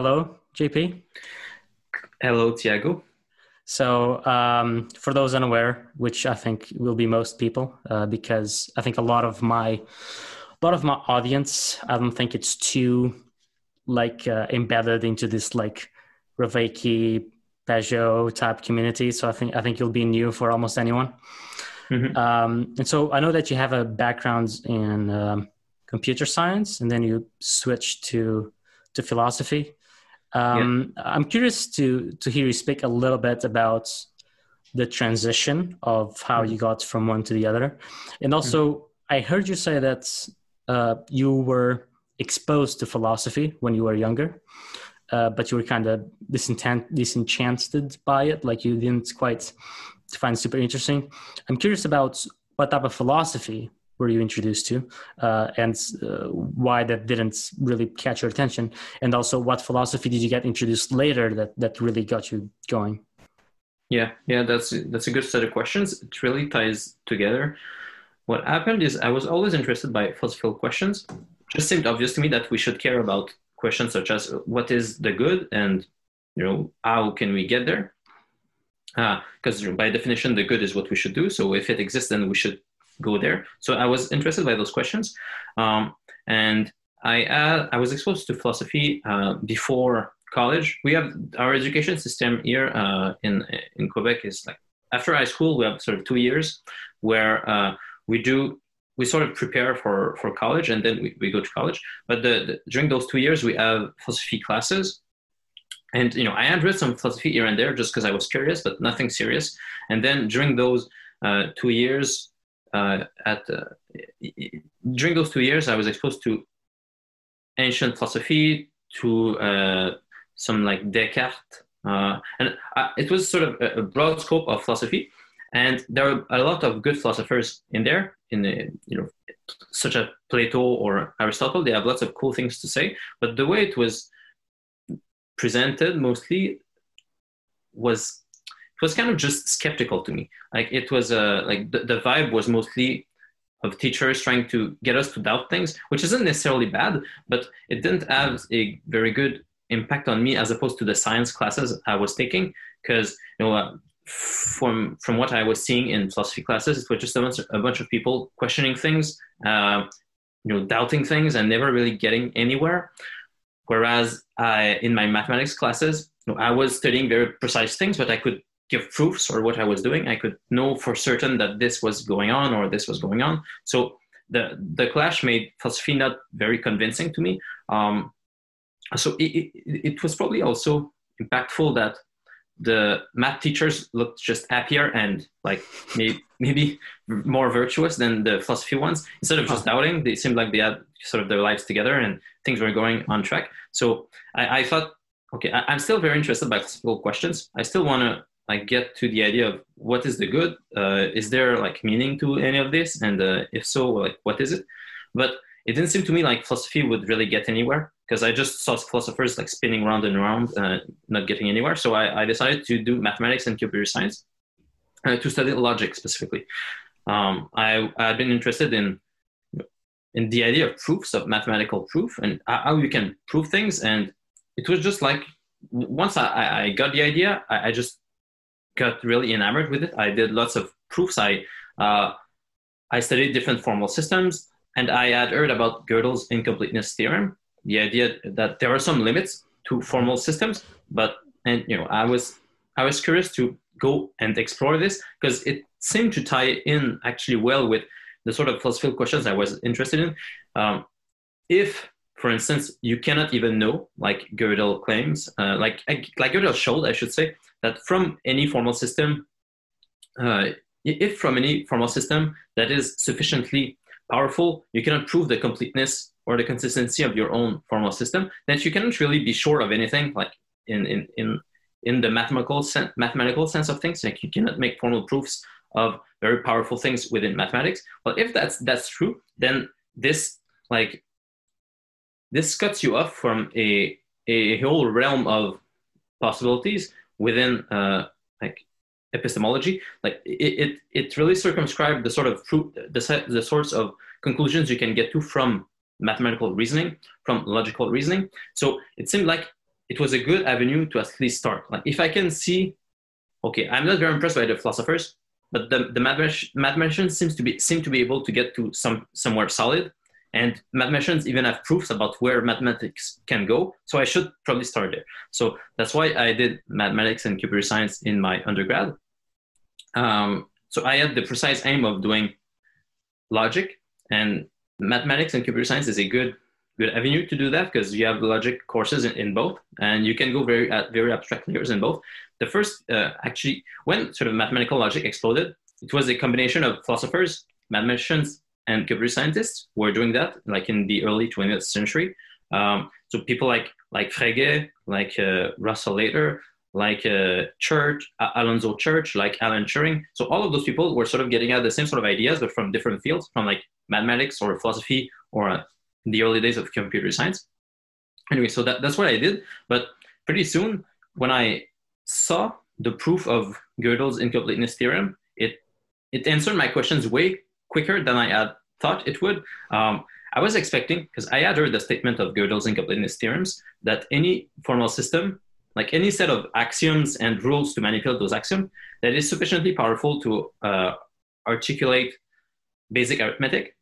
hello, JP. Hello, Tiago. So, um, for those unaware, which I think will be most people, uh, because I think a lot of my, a lot of my audience, I don't think it's too, like, uh, embedded into this like Vervaeke, Pageau type community. So I think I think you'll be new for almost anyone. Mm-hmm. Um, and so I know that you have a background in um, computer science, and then you switched to to philosophy. Um, yeah. I'm curious to to hear you speak a little bit about the transition of how you got from one to the other, and also mm-hmm. I heard you say that uh, you were exposed to philosophy when you were younger, uh, but you were kind of disenchant- disenchanted by it, like you didn't quite find it super interesting. I'm curious about what type of philosophy were you introduced to uh, and uh, why that didn't really catch your attention? And also what philosophy did you get introduced later that that really got you going? Yeah yeah that's that's a good set of questions. It really ties together. What happened is i was always interested by philosophical questions. It just seemed obvious to me that we should care about questions such as what is the good and you know how can we get there? Uh, because uh, by definition the good is what we should do. So if it exists then we should go there. So I was interested by those questions, um, and I uh, I was exposed to philosophy uh, before college. We have our education system here uh, in in Quebec is like after high school we have sort of two years where uh, we do we sort of prepare for for college and then we, we go to college. But the, the, during those two years we have philosophy classes. And you know, I had read some philosophy here and there just because I was curious, but nothing serious. And then during those uh, two years, uh, at uh, during those two years, I was exposed to ancient philosophy, to uh, some like Descartes, uh, and it was sort of a, broad scope of philosophy. And there are a lot of good philosophers in there, in the, you know, such as Plato or Aristotle. They have lots of cool things to say, but the way it was presented mostly was it was kind of just skeptical to me. Like it was uh, like the, the vibe was mostly of teachers trying to get us to doubt things, which isn't necessarily bad, but it didn't have a very good impact on me as opposed to the science classes I was taking. Because you know, uh, from from what I was seeing in philosophy classes, it was just a bunch, of, a bunch of people questioning things, uh, you know, doubting things, and never really getting anywhere. Whereas I, in my mathematics classes, you know, I was studying very precise things, but I could give proofs or what I was doing. I could know for certain that this was going on or this was going on. So the the clash made philosophy not very convincing to me. Um, so it, it, it was probably also impactful that the math teachers looked just happier and like maybe, maybe more virtuous than the philosophy ones. Instead of just doubting, they seemed like they had sort of their lives together and things were going on track. So I, I thought, okay, I, am still very interested by philosophical questions. I still want to like get to the idea of what is the good? Uh, is there like meaning to any of this? And uh, if so like what is it? But it didn't seem to me like philosophy would really get anywhere because i just saw philosophers like spinning round and round uh, not getting anywhere. So I, I, decided to do mathematics and computer science uh, to study logic specifically. Um, I, i've been interested in in the idea of proofs of mathematical proof and how you can prove things. And it was just like once I, I got the idea I, I just got really enamored with it. I did lots of proofs. I uh, I studied different formal systems, and I had heard about Gödel's incompleteness theorem. The idea that there are some limits to formal systems, but and you know I was I was curious to go and explore this because it seemed to tie in actually well with the sort of philosophical questions I was interested in. Um, if for instance, you cannot even know, like Gödel claims, uh, like like Gödel showed, I should say, that from any formal system, uh, if from any formal system that is sufficiently powerful, you cannot prove the completeness or the consistency of your own formal system, then you cannot really be sure of anything, like in in in in the mathematical sen- mathematical sense of things. Like you cannot make formal proofs of very powerful things within mathematics. Well, if that's that's true, then this like this cuts you off from a, a whole realm of possibilities within uh, like epistemology. Like it, it, it really circumscribed the sort of the, the sorts of conclusions you can get to from mathematical reasoning, from logical reasoning. So it seemed like it was a good avenue to at least start. Like if I can see, okay, I'm not very impressed by the philosophers, but the, the mathematicians seems to be seem to be able to get to some somewhere solid. And mathematicians even have proofs about where mathematics can go. So I should probably start there. So that's why I did mathematics and computer science in my undergrad. Um, so I had the precise aim of doing logic and mathematics and computer science is a good good avenue to do that because you have logic courses in, in, both and you can go very at very abstract layers in both the first uh, actually when sort of mathematical logic exploded it was a combination of philosophers mathematicians and computer scientists were doing that like in the early 20th century. Um, so people like like frege like uh, russell later like uh, church alonzo church like alan turing. So all of those people were sort of getting at the same sort of ideas but from different fields from like mathematics or philosophy or uh, the early days of computer science. Anyway so that, that's what i did. But pretty soon when i saw the proof of gödel's incompleteness theorem it it answered my questions way quicker than i had thought it would. Um, i was expecting because i had heard the statement of gödel's incompleteness theorems that any formal system like any set of axioms and rules to manipulate those axioms that is sufficiently powerful to uh, articulate basic arithmetic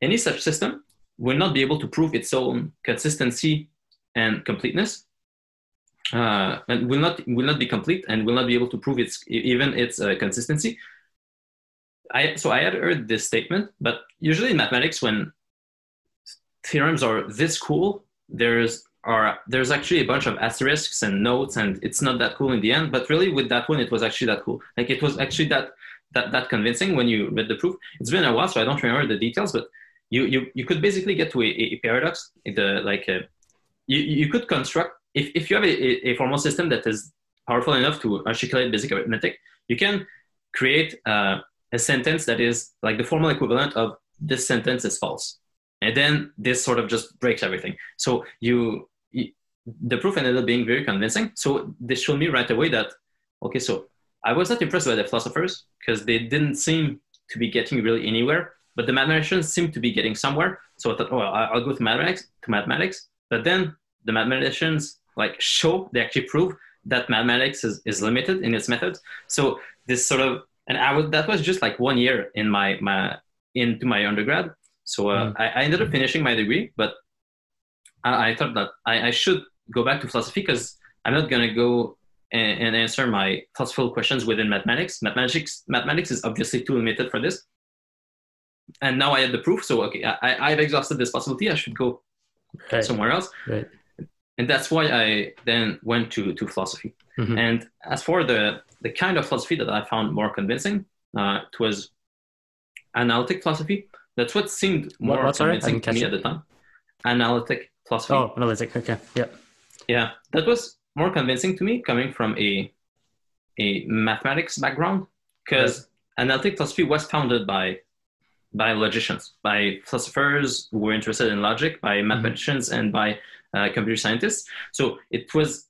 any such system will not be able to prove its own consistency and completeness uh, and will not will not be complete and will not be able to prove its even its uh, consistency I, so I had heard this statement, but usually in mathematics, when theorems are this cool, there's are there's actually a bunch of asterisks and notes, and it's not that cool in the end. But really, with that one, it was actually that cool. Like it was actually that that that convincing when you read the proof. It's been a while, so I don't remember the details, but you you, you could basically get to a, a paradox. The like a, you you could construct if if you have a, a formal system that is powerful enough to articulate basic arithmetic, you can create. Uh, a sentence that is like the formal equivalent of this sentence is false. And then this sort of just breaks everything. So you, you the proof ended up being very convincing. So this showed me right away that okay so i was not impressed by the philosophers because they didn't seem to be getting really anywhere but the mathematicians seemed to be getting somewhere. So i thought oh i'll go to mathematics to mathematics. But then the mathematicians like show they actually prove that mathematics is, is limited in its methods. So this sort of and I was that was just like one year in my my into my undergrad. So uh, mm. I, I, ended up finishing my degree, but I, I thought that I, I, should go back to philosophy because I'm not gonna go and, and, answer my philosophical questions within mathematics. Mathematics mathematics is obviously too limited for this. And now I have the proof, so okay, I, I've exhausted this possibility. I should go right. somewhere else. Right. And that's why I then went to to philosophy. Mm-hmm. And as for the the kind of philosophy that I found more convincing. Uh, it was analytic philosophy. That's what seemed more what, convincing to me it. at the time. Analytic philosophy. Oh, analytic. Okay. Yeah. Yeah, that was more convincing to me coming from a a mathematics background because right. analytic philosophy was founded by by logicians, by philosophers who were interested in logic, by mm-hmm. mathematicians, mm-hmm. and by uh, computer scientists. So it was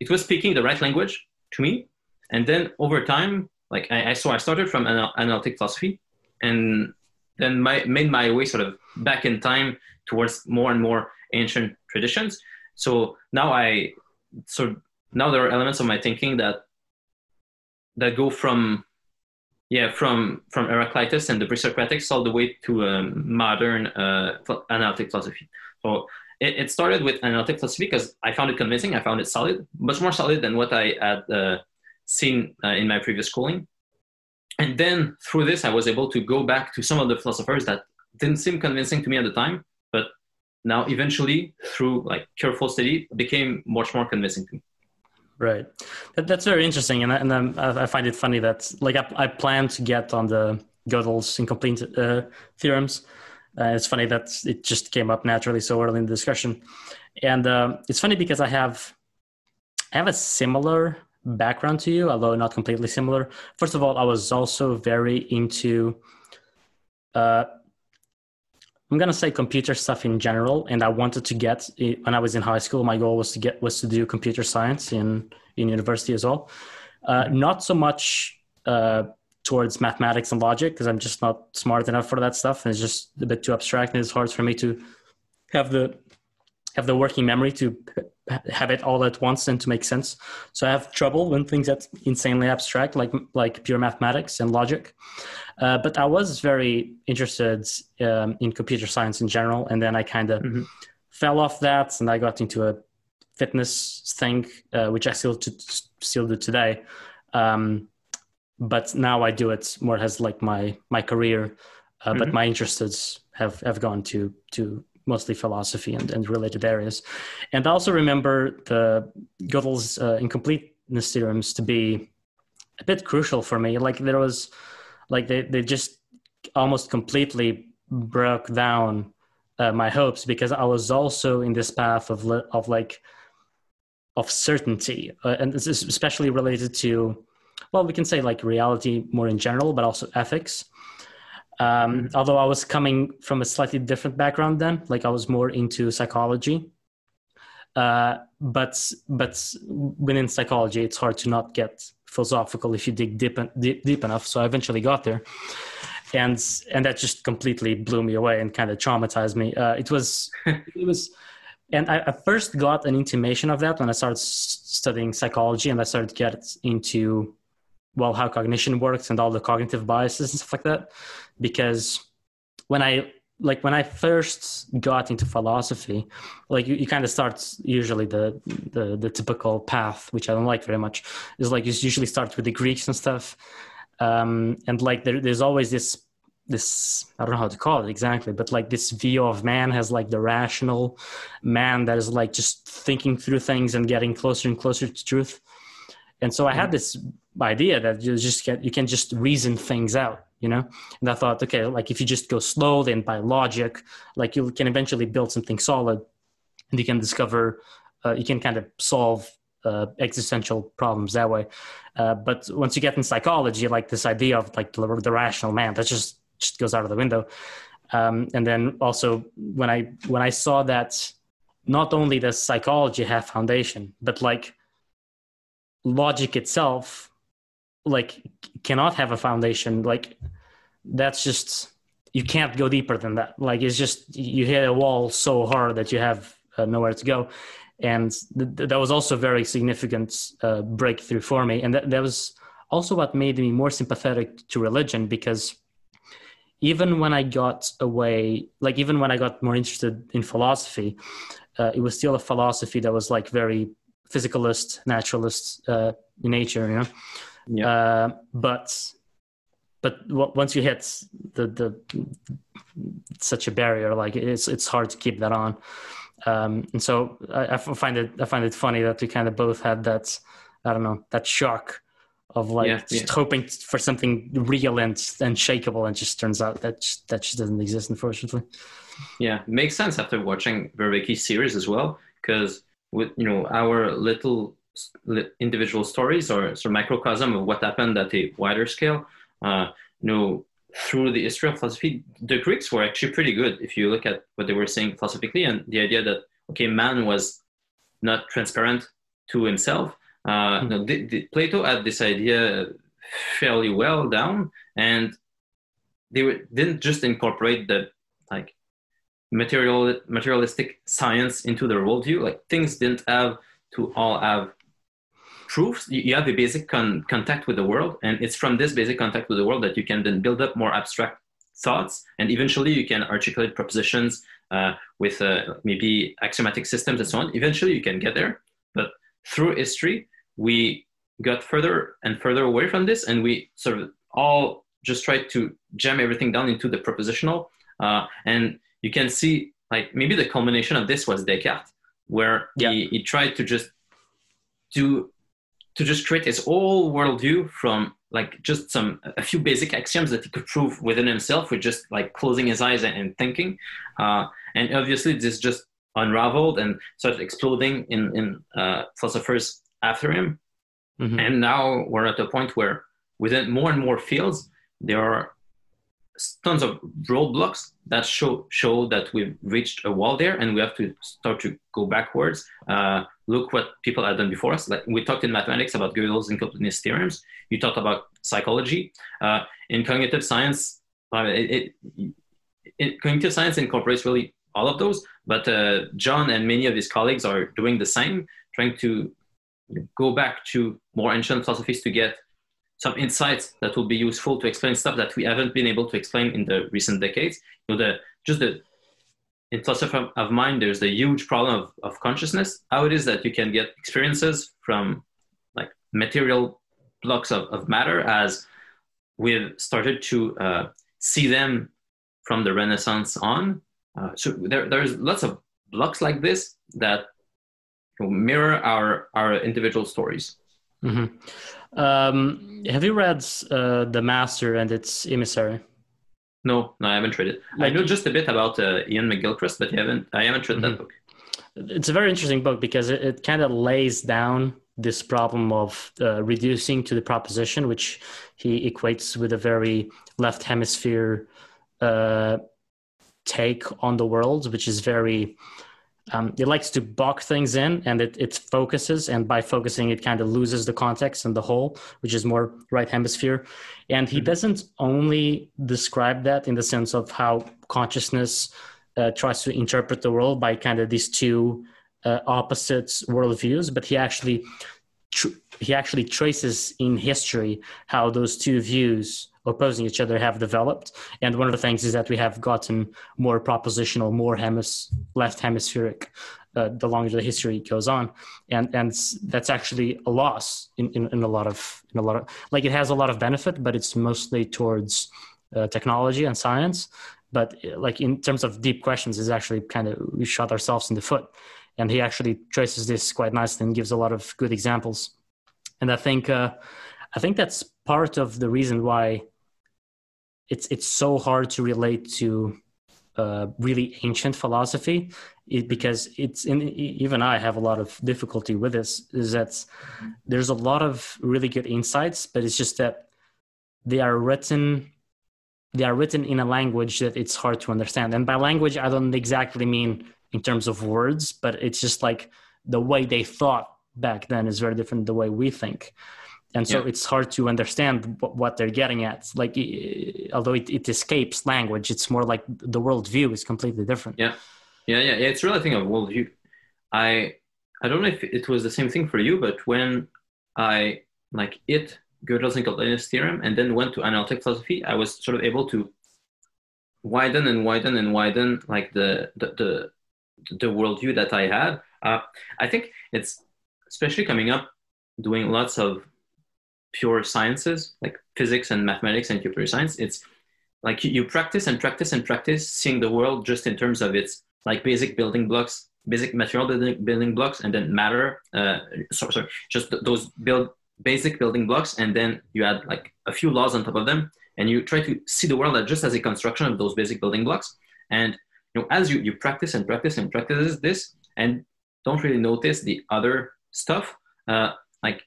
it was speaking the right language to me, and then over time, like I, I so I started from anal- analytic philosophy, and then my, made my way sort of back in time towards more and more ancient traditions. So now I so now there are elements of my thinking that that go from yeah from from Heraclitus and the pre-Socratics all the way to um, modern uh, analytic philosophy. So it, it, started with analytic philosophy because I found it convincing. I found it solid, much more solid than what I had uh, seen uh, in my previous schooling. And then through this, I was able to go back to some of the philosophers that didn't seem convincing to me at the time, but now eventually through like careful study became much more convincing to me. Right, that, that's very interesting, and I, and I find it funny that like I, I plan to get on the Gödel's incomplete uh, theorems. Uh, it's funny that it just came up naturally so early in the discussion, and uh, it's funny because I have I have a similar background to you, although not completely similar. First of all, I was also very into, uh, I'm gonna say computer stuff in general, and I wanted to get when I was in high school. My goal was to get was to do computer science in in university as well. Uh, not so much uh, towards mathematics and logic because I'm just not smart enough for that stuff, and it's just a bit too abstract, and it's hard for me to have the have the working memory to have it all at once and to make sense. So I have trouble when things that's insanely abstract, like like pure mathematics and logic. Uh, but I was very interested um, in computer science in general, and then I kind of mm-hmm. fell off that, and I got into a fitness thing, uh, which I still t- still do today. Um, but now I do it more as like my my career. Uh, mm-hmm. But my interests have have gone to to mostly philosophy and, and related areas. And I also remember the Gödel's uh, incompleteness theorems to be a bit crucial for me. Like there was, like they, they just almost completely broke down uh, my hopes because I was also in this path of, of like, of certainty uh, and this is especially related to well we can say like reality more in general but also ethics um, although I was coming from a slightly different background then, like I was more into psychology. Uh, but but within psychology, it's hard to not get philosophical if you dig deep, deep, deep enough. So I eventually got there, and and that just completely blew me away and kind of traumatized me. Uh, it was it was, and I, I, first got an intimation of that when I started studying psychology and I started to get into well how cognition works and all the cognitive biases and stuff like that. Because when i like when i first got into philosophy like you, you kind of start usually the, the the typical path which i don't like very much is like you usually start with the greeks and stuff. Um, and like there, there's always this this i don't know how to call it exactly but like this view of man has like the rational man that is like just thinking through things and getting closer and closer to truth. And so i had mm-hmm. this idea that you just get you can just reason things out you know? And i thought okay like if you just go slow then by logic like you can eventually build something solid and you can discover uh, you can kind of solve uh, existential problems that way. Uh, but once you get in psychology like this idea of like the, the rational man that just just goes out of the window. Um, and then also when i when i saw that not only does psychology have foundation but like logic itself like cannot have a foundation. Like that's just you can't go deeper than that. Like it's just you hit a wall so hard that you have uh, nowhere to go. And th- that was also a very significant uh, breakthrough for me. And that, that was also what made me more sympathetic to religion because even when i got away like even when i got more interested in philosophy uh, it was still a philosophy that was like very physicalist naturalist uh, in nature you know yeah. Uh, but but once you hit the the such a barrier, like it's it's hard to keep that on. Um, and so I, I, find it I find it funny that we kind of both had that I don't know that shock of like yeah, just yeah. hoping for something real and shakeable, and just turns out that just, that just doesn't exist, unfortunately. Yeah, makes sense after watching Vervaeke's series as well, because with you know our little individual stories or sort of microcosm of what happened at a wider scale. Uh, you know, through the history of philosophy, the Greeks were actually pretty good if you look at what they were saying philosophically and the idea that okay, man was not transparent to himself. Uh, mm-hmm. you know, the, the, Plato had this idea fairly well down, and they were, didn't just incorporate the like material materialistic science into their worldview. Like things didn't have to all have proofs you have a basic con- contact with the world and it's from this basic contact with the world that you can then build up more abstract thoughts and eventually you can articulate propositions uh, with uh, maybe axiomatic systems and so on eventually you can get there but through history we got further and further away from this and we sort of all just tried to jam everything down into the propositional uh, and you can see like maybe the culmination of this was descartes where yeah. he, he tried to just do to just create his whole worldview from like just some a few basic axioms that he could prove within himself with just like closing his eyes and, thinking uh, and obviously this just unraveled and started exploding in in uh, philosophers after him mm-hmm. and now we're at a point where within more and more fields there are tons of roadblocks that show show that we've reached a wall there and we have to start to go backwards. Uh, look what people have done before us. Like we talked in mathematics about Gödel's incompleteness theorems. You talked about psychology. Uh, in cognitive science uh, it, it, it, cognitive science incorporates really all of those, but uh, John and many of his colleagues are doing the same, trying to go back to more ancient philosophies to get some insights that will be useful to explain stuff that we haven't been able to explain in the recent decades. You know, the just the in philosophy of mind, there's the huge problem of, of consciousness. How it is that you can get experiences from like material blocks of, of matter as we've started to uh, see them from the Renaissance on. Uh, so there, there's lots of blocks like this that mirror our our individual stories. Mm-hmm. Um, have you read uh, The Master and its Emissary? No, no, I haven't read it. Like, I know just a bit about uh, Iain McGilchrist, but I haven't. I haven't read mm-hmm. that book. It's a very interesting book because it, it kind of lays down this problem of uh, reducing to the proposition, which he equates with a very left hemisphere uh, take on the world, which is very um, it likes to box things in and it, it focuses and by focusing it kind of loses the context and the whole which is more right hemisphere and he mm-hmm. doesn't only describe that in the sense of how consciousness uh, tries to interpret the world by kind of these two uh, opposite worldviews but he actually tr- he actually traces in history how those two views opposing each other have developed. And one of the things is that we have gotten more propositional, more hemis- left hemispheric uh, the longer the history goes on, and and that's actually a loss in, in, in, a lot of in a lot of like it has a lot of benefit, but it's mostly towards uh, technology and science. But uh, like in terms of deep questions, is actually kind of we shot ourselves in the foot. And he actually traces this quite nicely and gives a lot of good examples. And I think uh, I think that's part of the reason why it's it's so hard to relate to uh, really ancient philosophy it, because it's in even I have a lot of difficulty with this is that there's a lot of really good insights but it's just that they are written they are written in a language that it's hard to understand. And by language I don't exactly mean in terms of words but it's just like the way they thought back then is very different the way we think and so yeah. it's hard to understand what they're getting at like although it, it escapes language it's more like the worldview is completely different yeah yeah yeah, yeah. it's really a thing of worldview i i don't know if it was the same thing for you but when i like it gödel's incompleteness theorem and then went to analytic philosophy i was sort of able to widen and widen and widen like the the the, the worldview that i had uh, i think it's especially coming up doing lots of pure sciences like physics and mathematics and computer science it's like you practice and practice and practice seeing the world just in terms of its like basic building blocks basic material building, building blocks and then matter uh, sorry, sorry just those build basic building blocks and then you add like a few laws on top of them and you try to see the world just as a construction of those basic building blocks. And you know as you, you practice and practice and practice this and don't really notice the other stuff uh, like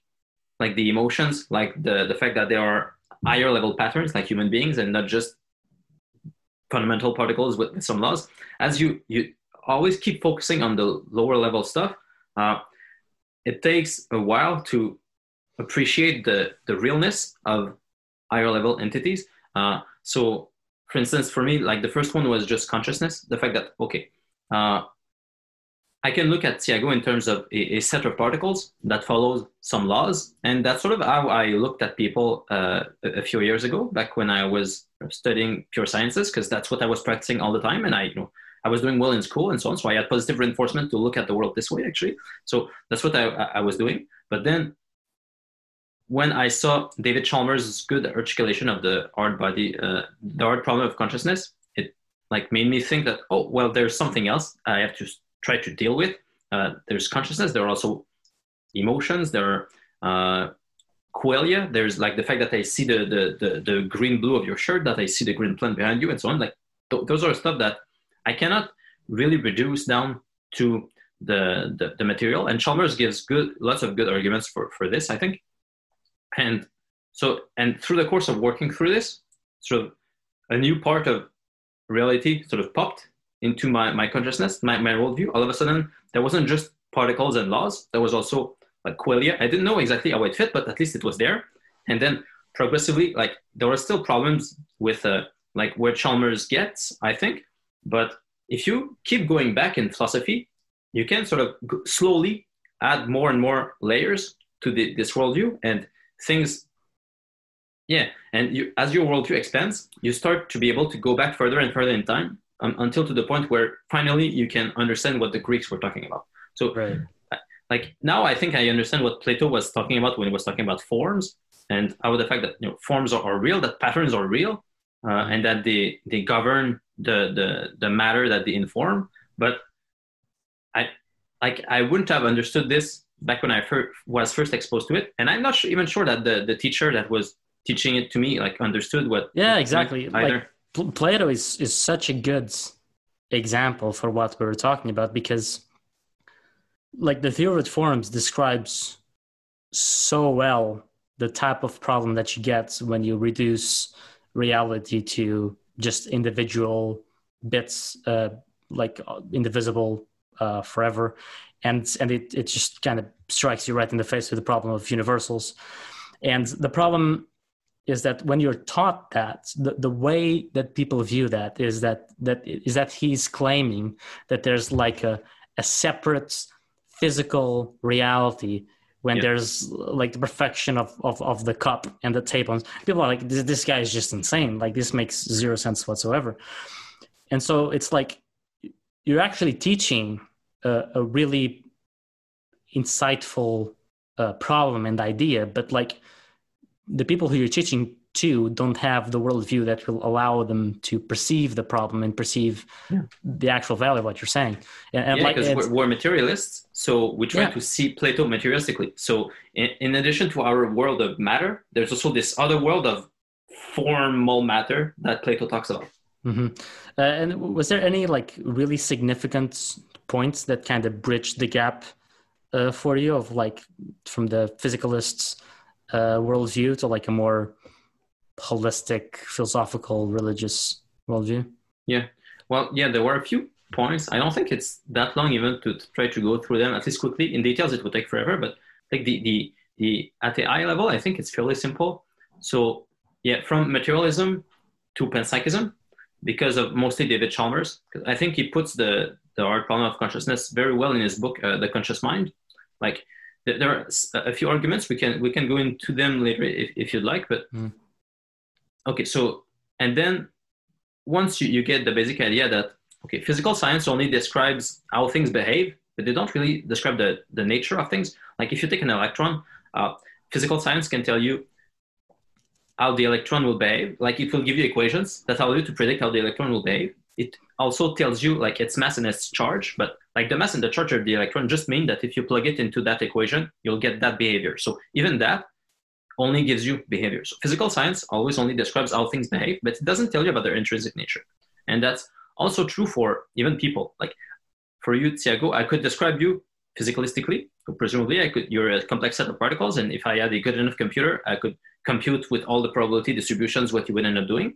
like the emotions, like the, the fact that there are higher level patterns like human beings and not just fundamental particles with, some laws. As you, you always keep focusing on the lower level stuff, uh, it takes a while to appreciate the, the realness of higher level entities. Uh, so, for instance, for me, like the first one was just consciousness, the fact that, okay, uh, I can look at Thiago in terms of a, a, set of particles that follows some laws. And that's sort of how I looked at people uh, a few years ago, back when I was studying pure sciences, because that's what I was practicing all the time. And I, you know, I was doing well in school and so on. So I had positive reinforcement to look at the world this way, actually. So that's what I, I was doing. But then when I saw David Chalmers' good articulation of the hard body, uh, the hard problem of consciousness, it like made me think that, oh, well, there's something else I have to try to deal with. Uh, there's consciousness. There are also emotions. There are uh, qualia. There's like the fact that I see the, the, the the green blue of your shirt, that I see the green plant behind you, and so on. Like th- those are stuff that I cannot really reduce down to the, the, the material. And Chalmers gives good lots of good arguments for for this, I think. And so, and through the course of working through this, sort of a new part of reality sort of popped into my, my consciousness, my, my worldview, all of a sudden there wasn't just particles and laws, there was also like qualia. I didn't know exactly how it fit, but at least it was there. And then progressively, like there were still problems with uh, like where Chalmers gets, I think, but if you keep going back in philosophy, you can sort of slowly add more and more layers to the, this worldview and things yeah. And you, as your worldview expands you start to be able to go back further and further in time um, until to the point where finally you can understand what the greeks were talking about. So right. like now i think i understand what plato was talking about when he was talking about forms and how the fact that you know forms are, are real that patterns are real uh, and that they they govern the the the matter that they inform. But i like i wouldn't have understood this back when i first, was first exposed to it. And i'm not even sure that the the teacher that was teaching it to me like understood what yeah exactly. Like plato is is such a good example for what we were talking about because like the theory of forms describes so well the type of problem that you get when you reduce reality to just individual bits uh, like uh, indivisible uh, forever. And and it, it just kind of strikes you right in the face with the problem of universals. And the problem is that when you're taught that the, the way that people view that is that that is that he's claiming that there's like a, a separate physical reality when yeah. there's like the perfection of, of, of the cup and the table. People are like this, this guy is just insane. Like this makes zero sense whatsoever. And so it's like you're actually teaching a, a really insightful uh, problem and idea but like the people who you're teaching to don't have the worldview that will allow them to perceive the problem and perceive yeah. the actual value of what you're saying. And, and yeah, because we're, we're, materialists, so we try yeah. to see Plato materialistically. So in, in, addition to our world of matter, there's also this other world of formal matter that Plato talks about. Mm-hmm. Uh, and was there any like really significant points that kind of bridged the gap uh, for you of like from the physicalists' uh, worldview to like a more holistic, philosophical, religious worldview? Yeah. Well, yeah, there were a few points. I don't think it's that long even to, try to go through them at least quickly. In details, it would take forever. But like the the the at the eye level, I think it's fairly simple. So yeah, from materialism to panpsychism, because of mostly David Chalmers. I think he puts the the hard problem of consciousness very well in his book, uh, The Conscious Mind. Like there are a few arguments. We can we can go into them later if, if you'd like but mm. okay so and then once you, you get the basic idea that okay physical science only describes how things behave but they don't really describe the, the nature of things. Like if you take an electron uh, physical science can tell you how the electron will behave. Like it will give you equations that allow you to predict how the electron will behave. It also tells you like its mass and its charge but like the mass and the charge of the electron just mean that if you plug it into that equation, you'll get that behavior. So even that only gives you behavior. So physical science always only describes how things behave, but it doesn't tell you about their intrinsic nature. And that's also true for even people. Like for you, Tiago, I could describe you physicalistically. Presumably, I could. You're a complex set of particles, and if I had a good enough computer, I could compute with all the probability distributions what you would end up doing.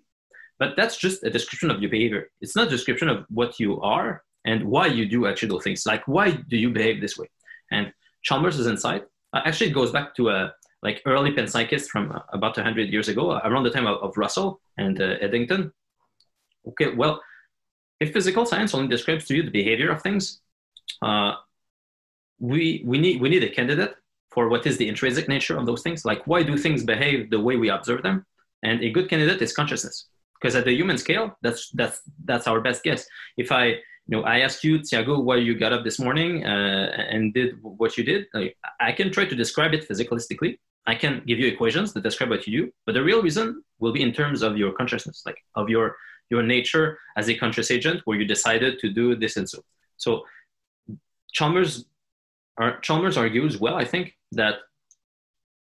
But that's just a description of your behavior. It's not a description of what you are and why you do actually those things. Like, why do you behave this way? And Chalmers' insight uh, actually it goes back to a like early panpsychists from uh, about 100 years ago, uh, around the time of, of Russell and uh, Eddington. Okay, well, if physical science only describes to you the behavior of things, uh, we, we, need, we need a candidate for what is the intrinsic nature of those things. Like, why do things behave the way we observe them? And a good candidate is consciousness. Because at the human scale, that's, that's, that's our best guess. If I you know, I asked you, Thiago, why you got up this morning uh, and did what you did. Like, I can try to describe it physicalistically. I can give you equations that describe what you do, but the real reason will be in terms of your consciousness, like of your your nature as a conscious agent, where you decided to do this and so. So, Chalmers, Chalmers argues well, I think, that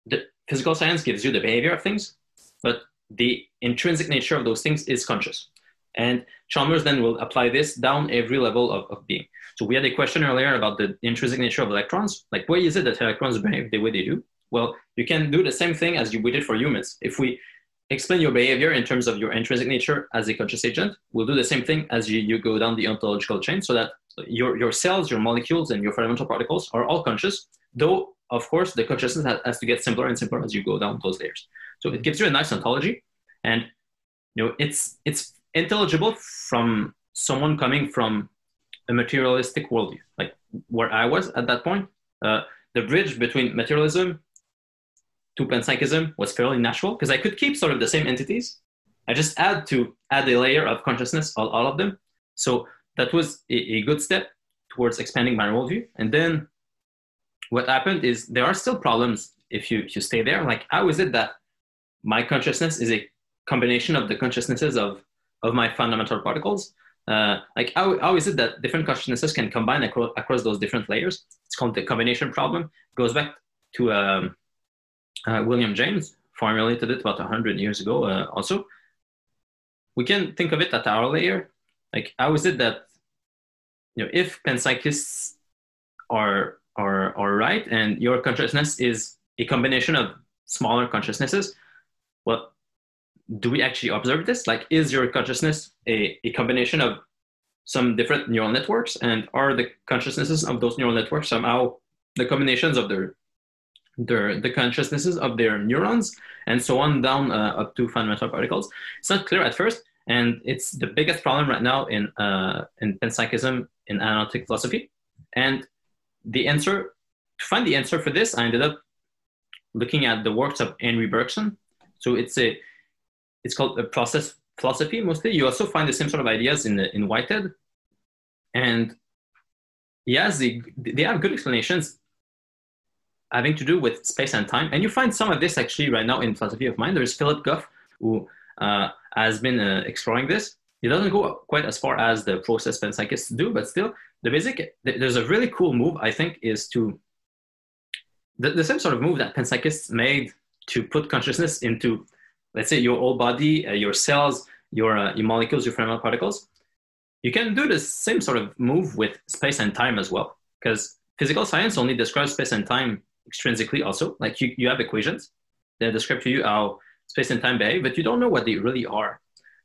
the physical science gives you the behavior of things, but the intrinsic nature of those things is conscious. And Chalmers then will apply this down every level of, of being. So we had a question earlier about the intrinsic nature of electrons. Like, why is it that electrons behave the way they do? Well, you can do the same thing as you we did for humans. If we explain your behavior in terms of your intrinsic nature as a conscious agent, we'll do the same thing as you, you go down the ontological chain so that your, your cells, your molecules, and your fundamental particles are all conscious, though, of course, the consciousness has, has to get simpler and simpler as you go down those layers. So it gives you a nice ontology. And you know, it's, it's intelligible from someone coming from a materialistic worldview, like where I was at that point. Uh, the bridge between materialism to panpsychism was fairly natural because I could keep sort of the same entities. I just add to add a layer of consciousness, all, all of them. So that was a, a good step towards expanding my worldview. And then what happened is there are still problems if you if you stay there. Like how is it that my consciousness is a combination of the consciousnesses of of my fundamental particles? Uh, like how, how is it that different consciousnesses can combine across, across those different layers? It's called the combination problem. It goes back to um, uh, William James formulated it about 100 years ago uh, also. We can think of it at our layer. Like how is it that you know if panpsychists are are are right and your consciousness is a combination of smaller consciousnesses, well, do we actually observe this? Like, is your consciousness a, a combination of some different neural networks? And are the consciousnesses of those neural networks somehow the combinations of their, their the consciousnesses of their neurons and so on down uh, up to fundamental particles? It's not clear at first, and it's the biggest problem right now in uh, in panpsychism in analytic philosophy. And the answer to find the answer for this, I ended up looking at the works of Henri Bergson. So it's a it's called a process philosophy mostly. You also find the same sort of ideas in the, in Whitehead, and yes, they they have good explanations having to do with space and time. And you find some of this actually right now in philosophy of mind. There's Philip Goff who uh, has been uh, exploring this. He doesn't go quite as far as the process panpsychists do, but still, the basic there's a really cool move I think is to the, the same sort of move that panpsychists made to put consciousness into let's say your whole body, uh, your cells, your, uh, your molecules, your fundamental particles, you can do the same sort of move with space and time as well. Because physical science only describes space and time extrinsically also. Like you, you have equations that describe to you how space and time behave, but you don't know what they really are.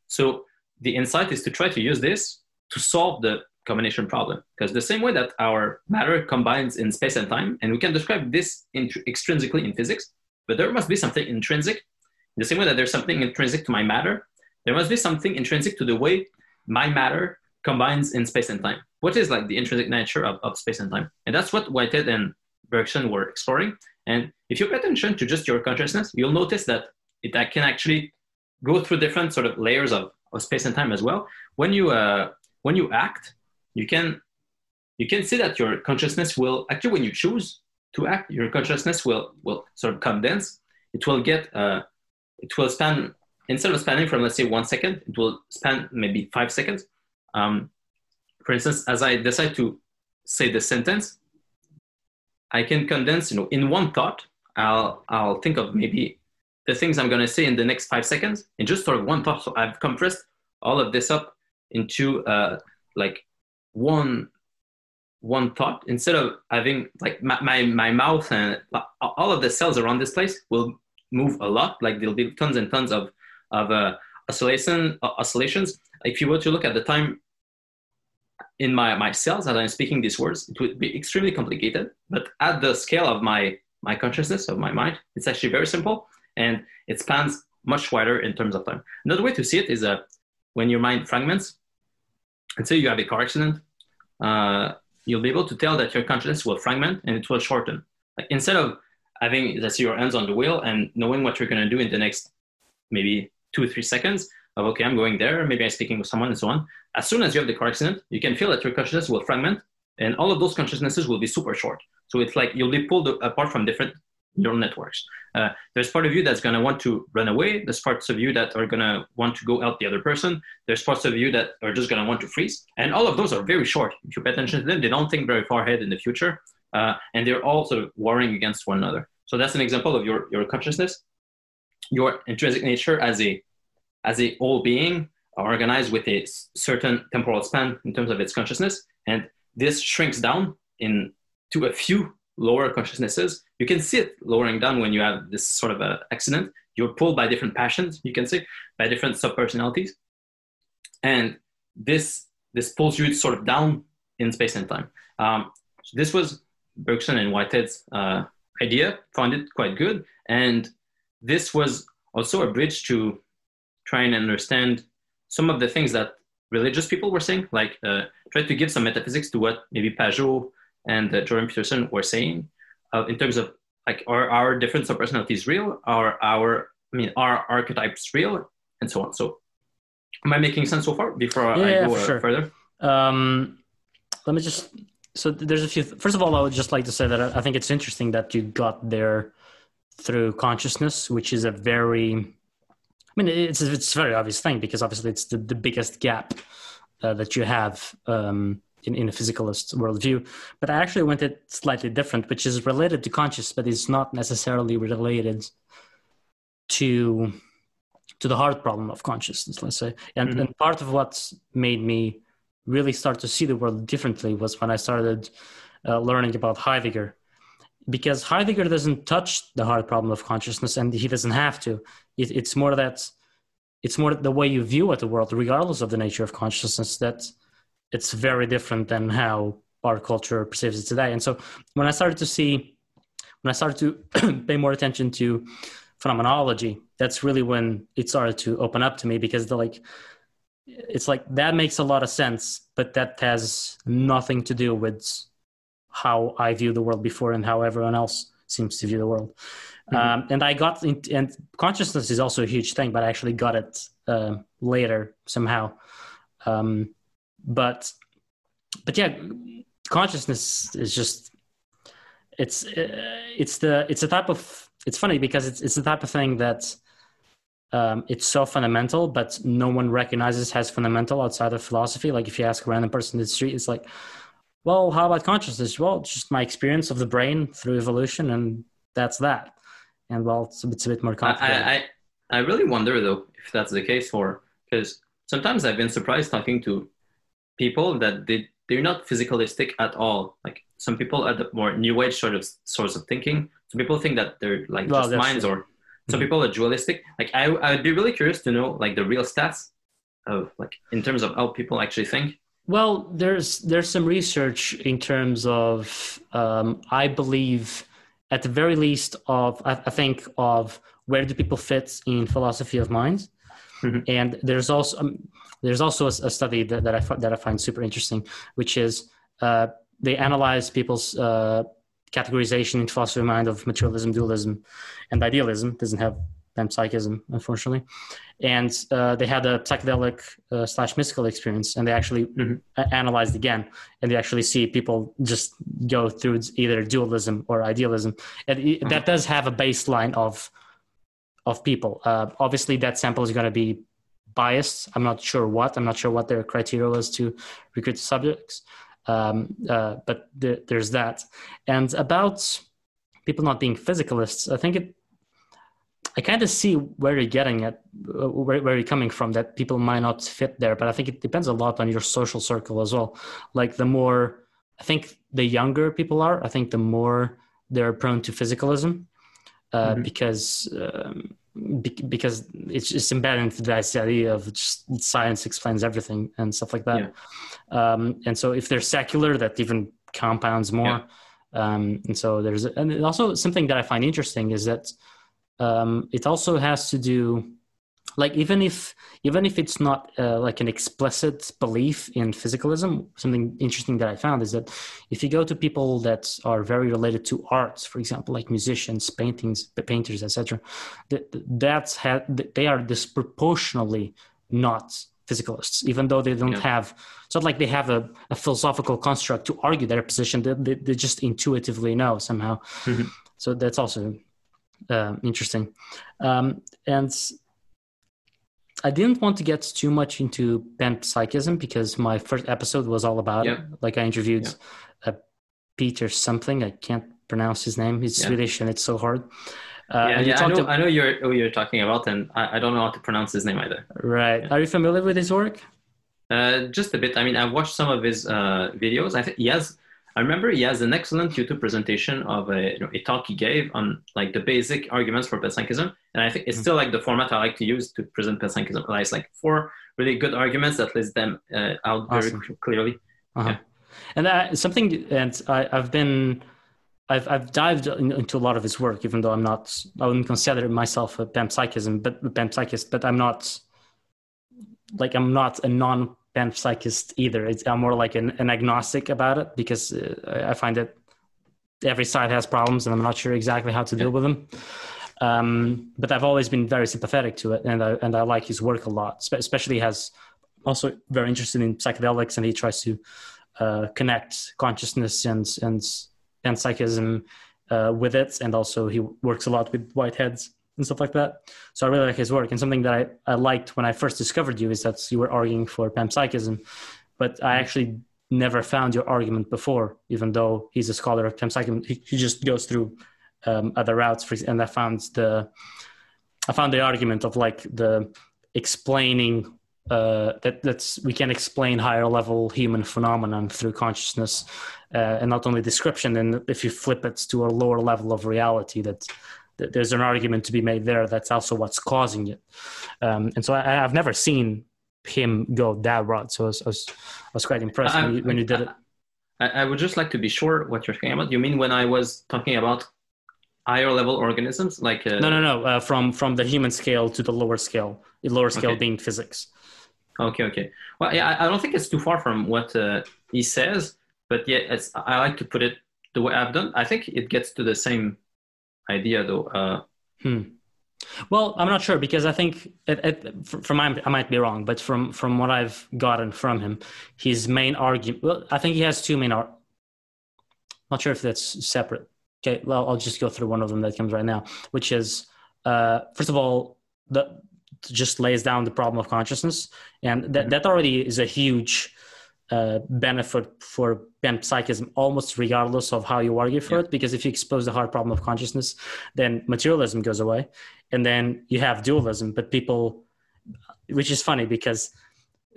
So the insight is to try to use this to solve the combination problem. Because the same way that our matter combines in space and time, and we can describe this in, extrinsically in physics, but there must be something intrinsic in the same way that there's something intrinsic to my matter, there must be something intrinsic to the way my matter combines in space and time. What is like the intrinsic nature of, of space and time? And that's what Whitehead and Bergson were exploring. And if you pay attention to just your consciousness, you'll notice that it can actually go through different sort of layers of, of space and time as well. When you uh, when you act, you can you can see that your consciousness will actually when you choose to act, your consciousness will will sort of condense. It will get uh, it will span instead of spanning from let's say one second, it will span maybe five seconds. Um, for instance, as I decide to say the sentence, I can condense, you know, in one thought, I'll I'll think of maybe the things I'm going to say in the next five seconds in just sort of one thought. So I've compressed all of this up into uh, like one one thought instead of having like my, my, my mouth and all of the cells around this place will move a lot. Like there'll be tons and tons of of uh, oscillation uh, oscillations. If you were to look at the time in my my cells as I'm speaking these words, it would be extremely complicated. But at the scale of my my consciousness of my mind, it's actually very simple and it spans much wider in terms of time. Another way to see it is uh, when your mind fragments. Let's say you have a car accident. Uh, you'll be able to tell that your consciousness will fragment and it will shorten. Like instead of having let's say your hands on the wheel and knowing what you're going to do in the next maybe two or three seconds of okay i'm going there maybe i'm speaking with someone and so on as soon as you have the car accident you can feel that your consciousness will fragment and all of those consciousnesses will be super short so it's like you'll be pulled apart from different neural networks. Uh, there's part of you that's going to want to run away. There's parts of you that are going to want to go help the other person. There's parts of you that are just going to want to freeze. And all of those are very short. If you pay attention to them they don't think very far ahead in the future uh, and they're all sort of warring against one another. So that's an example of your, your consciousness, your intrinsic nature as a as a whole being organized with a certain temporal span in terms of its consciousness, and this shrinks down in to a few lower consciousnesses. You can see it lowering down when you have this sort of a accident. You're pulled by different passions, you can say, by different subpersonalities, and this this pulls you sort of down in space and time. Um, so this was Bergson and Whitehead's uh, idea, found it quite good. And this was also a bridge to try and understand some of the things that religious people were saying, like uh, try to give some metaphysics to what maybe Pageau and uh, Jordan Peterson were saying uh, in terms of like are our difference of personalities real? Are our I mean are archetypes real? And so on. So am I making sense so far? Before Yeah, I go for uh, sure. further. Um, let me just. So there's a few. First of all, I would just like to say that I I think it's interesting that you got there through consciousness, which is a very. I mean, it's it's a very obvious thing because obviously it's the, the biggest gap uh, that you have um, in in a physicalist worldview. But I actually went it slightly different, which is related to conscious, but it's not necessarily related to to the hard problem of consciousness. Let's say, and, Mhm. and part of what made me really start to see the world differently was when I started uh, learning about Heidegger. Because Heidegger doesn't touch the hard problem of consciousness, and he doesn't have to. It, it's more that it's more the way you view at the world, regardless of the nature of consciousness, that it's very different than how our culture perceives it today. And so, when I started to see, when I started to pay more attention to phenomenology, that's really when it started to open up to me because the like it's like that makes a lot of sense, but that has nothing to do with how I view the world before and how everyone else seems to view the world. Mhm. Um, and I got in, and consciousness is also a huge thing, but I actually got it uh, later somehow. Um, but but yeah, consciousness is just it's it's the it's a type of it's funny because it's it's the type of thing that um, it's so fundamental, but no one recognizes as fundamental outside of philosophy. Like if you ask a random person in the street, it's like, well, how about consciousness? Well, just my experience of the brain through evolution, and that's that. And well, it's a bit, it's a bit more complicated. I, I, I really wonder though if that's the case for because sometimes I've been surprised talking to people that they they're not physicalistic at all. Like some people are the more new age sort of source of thinking. Some people think that they're like Well, just minds, true. or some Mhm. people are dualistic. Like I I'd be really curious to know like the real stats of like in terms of how people actually think. Well, there's there's some research in terms of um, I believe at the very least of I, I think of where do people fit in philosophy of mind. and there's also um, there's also a, a study that, that I that I find super interesting, which is uh, they analyze people's uh, categorization in philosophy of mind of materialism, dualism, and idealism. Doesn't have panpsychism, unfortunately, and uh, they had a psychedelic uh, slash mystical experience, and they actually Mhm. a- analyzed again, and they actually see people just go through either dualism or idealism, and that does have a baseline of of people. Uh, obviously, that sample is going to be biased. I'm not sure what. I'm not sure what their criteria was to recruit subjects, um, uh, but there, there's that. And about people not being physicalists, I think it. I kind of see where you're getting at, uh, where, where you're coming from. That people might not fit there, but I think it depends a lot on your social circle as well. Like the more, I think the younger people are, I think the more they're prone to physicalism, uh, Mhm. because um, be- because it's just embedded into this idea of just science explains everything and stuff like that. Um, and so if they're secular, that even compounds more. Um, and so there's and also something that I find interesting is that um, it also has to do like even if even if it's not uh, like an explicit belief in physicalism something interesting that i found is that if you go to people that are very related to arts for example like musicians paintings the painters etc that that's ha- they are disproportionately not physicalists even though they don't Yeah. have it's not like they have a, a philosophical construct to argue their position they, they, they just intuitively know somehow Mhm. so that's also uh, interesting um, and I didn't want to get too much into panpsychism because my first episode was all about it. Like I interviewed uh, Peter something. I can't pronounce his name. He's Yeah. Swedish and it's so hard. Uh, yeah, yeah I know ab- I know you're who you're talking about, and I, I don't know how to pronounce his name either. right. Yeah. Are you familiar with his work? Uh, just a bit. I mean, I've watched some of his uh, videos. I think he has. I remember he has an excellent YouTube presentation of a, you know, a talk he gave on like the basic arguments for panpsychism, and I think it's Mhm. still like the format I like to use to present panpsychism. Like, It's like four really good arguments that list them uh, out very Awesome. cl- clearly. Uh-huh. Yeah. And that something, and I, I've been, I've, I've dived in, into a lot of his work, even though I'm not, I wouldn't consider myself a panpsychism, but a panpsychist, but I'm not, like, I'm not a non panpsychist either. It's, I'm more like an, an agnostic about it because uh, I find that every side has problems and I'm not sure exactly how to deal with them. Um, but I've always been very sympathetic to it, and I and I like his work a lot. Especially has also very interested in psychedelics, and he tries to uh, connect consciousness and and and psychism uh, with it, and also he works a lot with Whitehead's and stuff like that. So I really like his work, and something that I, I liked when I first discovered you is that you were arguing for panpsychism, but I actually never found your argument before, even though he's a scholar of panpsychism. He, he just goes through um, other routes, for, and I found the I found the argument of like the explaining uh, that that's we can explain higher level human phenomenon through consciousness, uh, and not only description. And if you flip it to a lower level of reality, that, that there's an argument to be made there. That's also what's causing it. Um, and so I, have never seen him go that route. So I was, I was, I was quite impressed when you, when you did it. I, I would just like to be sure what you're talking about. You mean when I was talking about higher level organisms, like uh, no, no, no, uh, from from the human scale to the lower scale, the lower scale okay. being physics. Okay, okay. Well, yeah, I don't think it's too far from what uh, he says, but yeah, it's, I like to put it the way I've done. I think it gets to the same idea, though. Uh, hmm. Well, I'm not sure because I think it, it, from my, I might be wrong, but from from what I've gotten from him, his main argument. Well, I think he has two main. Ar- not sure if that's separate. Okay, well, I'll just go through one of them that comes right now, which is uh, first of all the just lays down the problem of consciousness, and that mm-hmm. that already is a huge uh, benefit for panpsychism almost regardless of how you argue for yeah. it because if you expose the hard problem of consciousness then materialism goes away and then you have dualism but people which is funny because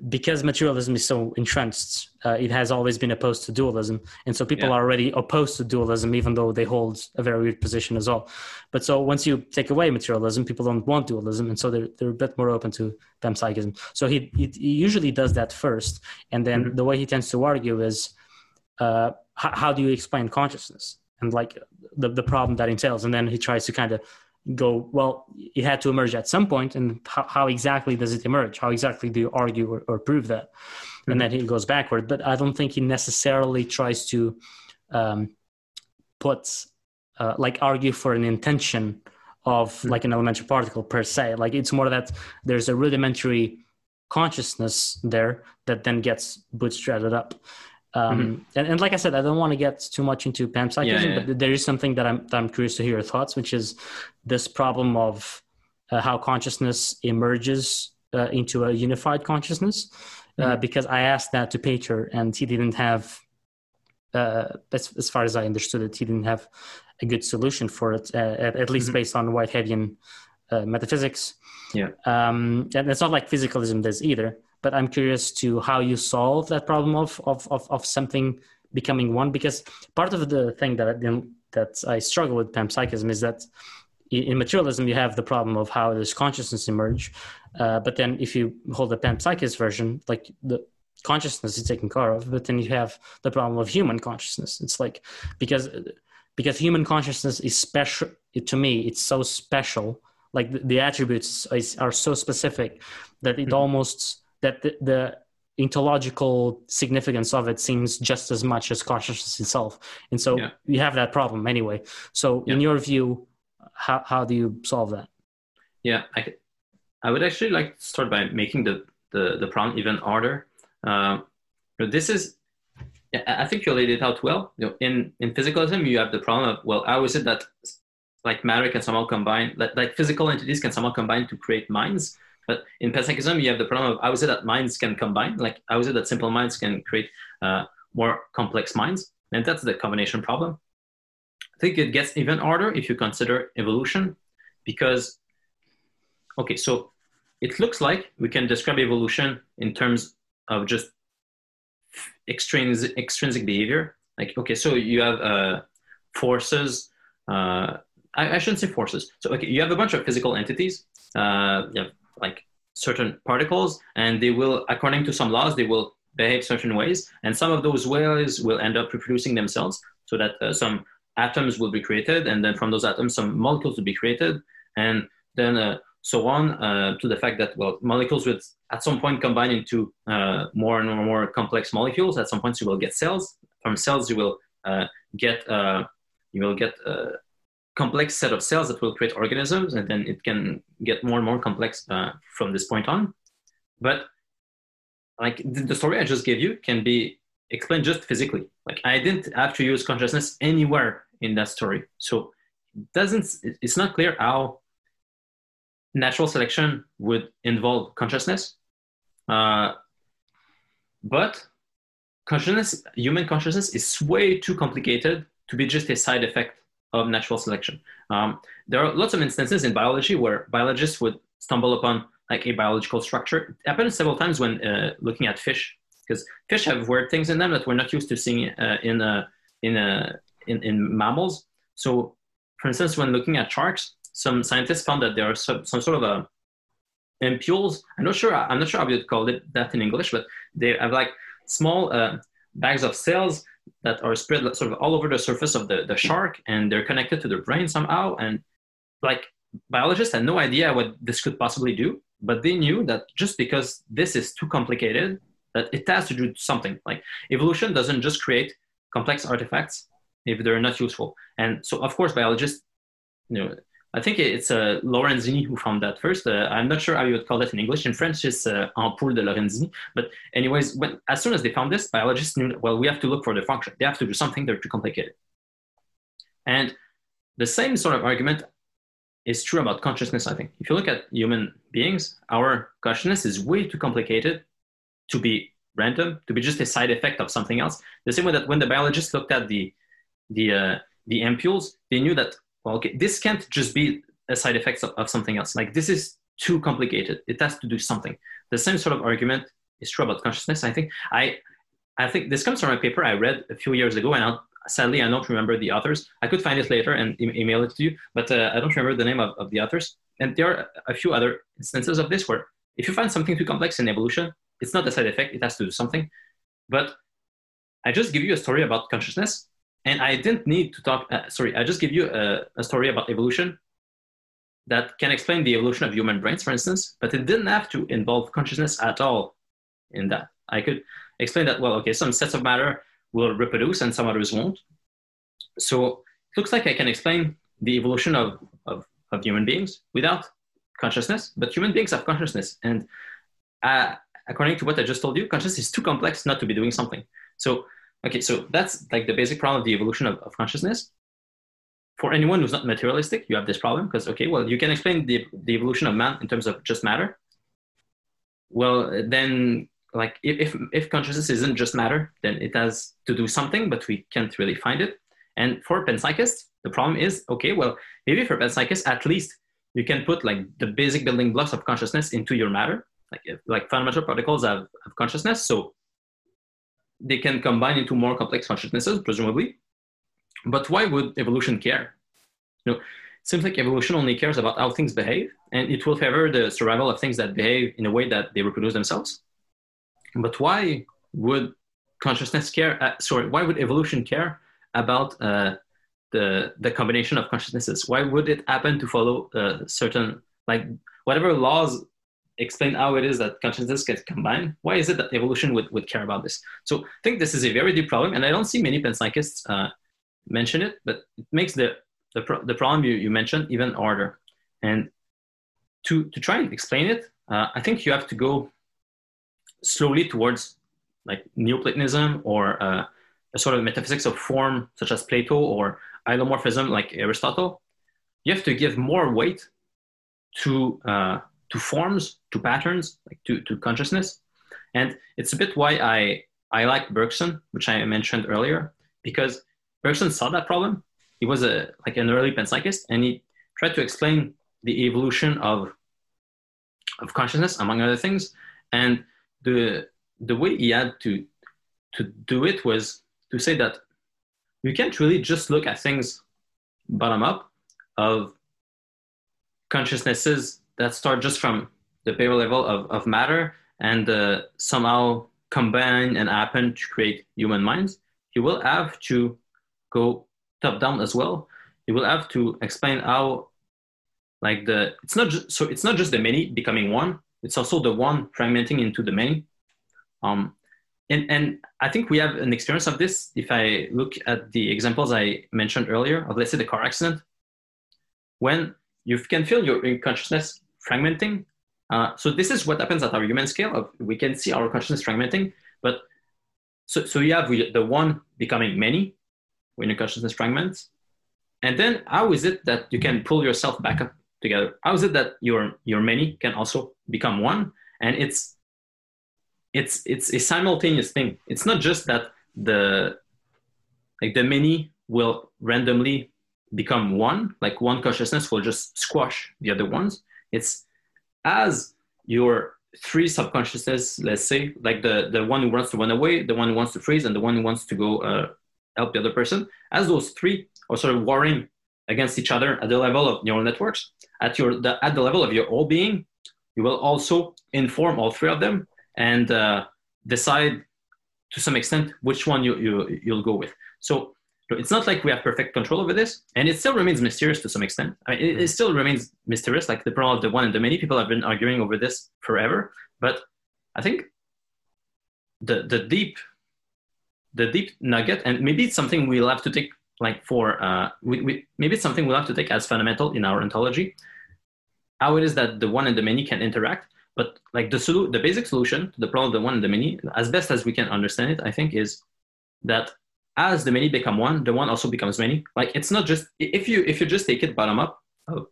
because materialism is so entrenched, uh, it has always been opposed to dualism, and so people yeah. are already opposed to dualism, even though they hold a very weird position as well. But so once you take away materialism, people don't want dualism, and so they're they're a bit more open to panpsychism. So he he, he usually does that first, and then mm-hmm. the way he tends to argue is, uh, how, how do you explain consciousness and like the the problem that entails, and then he tries to kind of go well it had to emerge at some point and how, how exactly does it emerge how exactly do you argue or, or prove that mm-hmm. and then he goes backward but i don't think he necessarily tries to um, put uh, like argue for an intention of mm-hmm. like an elementary particle per se like it's more that there's a rudimentary consciousness there that then gets bootstrapped up um, mm-hmm. and, and, like I said, I don't want to get too much into panpsychism, yeah, yeah. but there is something that I'm that I'm curious to hear your thoughts, which is this problem of uh, how consciousness emerges uh, into a unified consciousness. Uh, mm-hmm. because I asked that to Peter, and he didn't have, uh, as, as far as I understood it, he didn't have a good solution for it, uh, at, at, least mm-hmm. based on Whiteheadian metaphysics. Yeah, um, and it's not like physicalism does either but I'm curious to how you solve that problem of of of, of something becoming one because part of the thing that I, that I struggle with panpsychism is that in materialism you have the problem of how does consciousness emerge, uh, but then if you hold the panpsychist version, like the consciousness is taken care of, but then you have the problem of human consciousness. It's like because because human consciousness is special to me. It's so special. Like the, the attributes is, are so specific that it mm-hmm. almost that the, the ontological significance of it seems just as much as consciousness itself. And so yeah. you have that problem anyway. So yeah. in your view, how, how do you solve that? Yeah, I, I would actually like to start by making the, the, the problem even harder. Uh, this is, I think you laid it out well. You know, in, in physicalism, you have the problem of, well, how is it that like matter can somehow combine, like, like physical entities can somehow combine to create minds? But in panpsychism, you have the problem of how is it that minds can combine? Like how is it that simple minds can create uh, more complex minds? And that's the combination problem. I think it gets even harder if you consider evolution, because okay, so it looks like we can describe evolution in terms of just extrinsic, extrinsic behavior. Like okay, so you have uh, forces. Uh, I, I, shouldn't say forces. So okay, you have a bunch of physical entities. Uh, you have like certain particles and they will according to some laws they will behave certain ways and some of those ways will end up reproducing themselves so that uh, some atoms will be created and then from those atoms some molecules will be created and then uh, so on, uh, to the fact that well, molecules would at some point combine into uh, more and more complex molecules. At some point, you will get cells. From cells, you will uh, get uh, you will get complex set of cells that will create organisms, and then it can get more and more complex uh, from this point on. But like the story I just gave you can be explained just physically. Like I didn't have to use consciousness anywhere in that story, so doesn't. It's not clear how natural selection would involve consciousness. Uh, but consciousness, human consciousness, is way too complicated to be just a side effect of natural selection. Um, there are lots of instances in biology where biologists would stumble upon like a biological structure. It happened several times when uh, looking at fish, because fish have weird things in them that we're not used to seeing uh, in, uh, in, uh, in, in mammals. So, for instance, when looking at sharks, some scientists found that there are some, some sort of a ampules. I'm not sure. I'm not sure how you'd call it that in English, but they have like small uh, bags of cells that are spread sort of all over the surface of the, the shark, and they're connected to the brain somehow. And like biologists had no idea what this could possibly do, but they knew that just because this is too complicated, that it has to do something. Like evolution doesn't just create complex artifacts if they're not useful. And so, of course, biologists, you know, I think it's uh, Lorenzini who found that first. Uh, I'm not sure how you would call that in English. In French, it's uh, ampoule de Lorenzini. But anyways, when, as soon as they found this, biologists knew, well, we have to look for the function. They have to do something. They're too complicated. And the same sort of argument is true about consciousness, I think. If you look at human beings, our consciousness is way too complicated to be random, to be just a side effect of something else. The same way that when the biologists looked at the, the, uh, the ampules, they knew that well, okay, this can't just be a side effect of, of something else. Like this is too complicated. It has to do something. The same sort of argument is true about consciousness. I think I, I think this comes from a paper I read a few years ago, and I'll, sadly I don't remember the authors. I could find it later and e- email it to you, but uh, I don't remember the name of, of the authors. And there are a few other instances of this where if you find something too complex in evolution, it's not a side effect. It has to do something. But I just give you a story about consciousness and I didn't need to talk, uh, sorry, I just give you a, a, story about evolution that can explain the evolution of human brains, for instance, but it didn't have to involve consciousness at all in that. I could explain that, well, okay, some sets of matter will reproduce and some others won't. So it looks like I can explain the evolution of, of, of human beings without consciousness, but human beings have consciousness. And uh, according to what I just told you, consciousness is too complex not to be doing something. So Okay, so that's like the basic problem of the evolution of, of consciousness. For anyone who's not materialistic, you have this problem because, okay, well, you can explain the, the evolution of man in terms of just matter. Well, then, like, if, if consciousness isn't just matter, then it has to do something, but we can't really find it. And for panpsychists, the problem is, okay, well, maybe for panpsychists, at least you can put like the basic building blocks of consciousness into your matter. Like, like fundamental particles have, have consciousness. So they can combine into more complex consciousnesses, presumably. But why would evolution care? You know, it seems like evolution only cares about how things behave, and it will favor the survival of things that behave in a way that they reproduce themselves. But why would consciousness care? Uh, sorry, why would evolution care about uh, the the combination of consciousnesses? Why would it happen to follow uh, certain like whatever laws explain how it is that consciousness gets combined. Why is it that evolution would, would care about this? So I think this is a very deep problem, and I don't see many panpsychists uh, mention it, but it makes the, the, pro- the problem you, you mentioned even harder. And to, to try and explain it, uh, I think you have to go slowly towards like Neoplatonism or uh, a sort of metaphysics of form, such as Plato, or hylomorphism, like Aristotle. You have to give more weight to uh, to forms, to patterns, like to, to consciousness. And it's a bit why I, I like Bergson, which I mentioned earlier, because Bergson saw that problem. He was a like an early panpsychist, and he tried to explain the evolution of of consciousness, among other things. And the the way he had to to do it was to say that you can't really just look at things bottom up of consciousnesses that start just from the bare level of, of matter and uh, somehow combine and happen to create human minds, you will have to go top down as well. You will have to explain how like the it's not just so it's not just the many becoming one it's also the one fragmenting into the many. Um and and i think we have an experience of this. If i look at the examples i mentioned earlier of let's say the car accident when you can feel your consciousness fragmenting uh, so this is what happens at our human scale of we can see our consciousness fragmenting but so, so you have the one becoming many when your consciousness fragments and then how is it that you can pull yourself back up together? How is it that your your many can also become one? And it's it's it's a simultaneous thing. It's not just that the like the many will randomly become one, like one consciousness will just squash the other ones. It's as your three subconsciousness, let's say, like the, the one who wants to run away, the one who wants to freeze, and the one who wants to go uh, help the other person, as those three are sort of warring against each other at the level of neural networks, at your the, at the level of your whole being, you will also inform all three of them and uh, decide to some extent which one you, you you'll go with. So it's not like we have perfect control over this, and it still remains mysterious to some extent. I mean, it, it still remains mysterious, like the problem of the one and the many. People have been arguing over this forever, but I think the the deep the deep nugget, and maybe it's something we'll have to take like for uh, we, we, maybe it's something we'll have to take as fundamental in our ontology how it is that the one and the many can interact but like the solu- the basic solution to the problem of the one and the many as best as we can understand it i think is that as the many become one the one also becomes many like it's not just if you if you just take it bottom up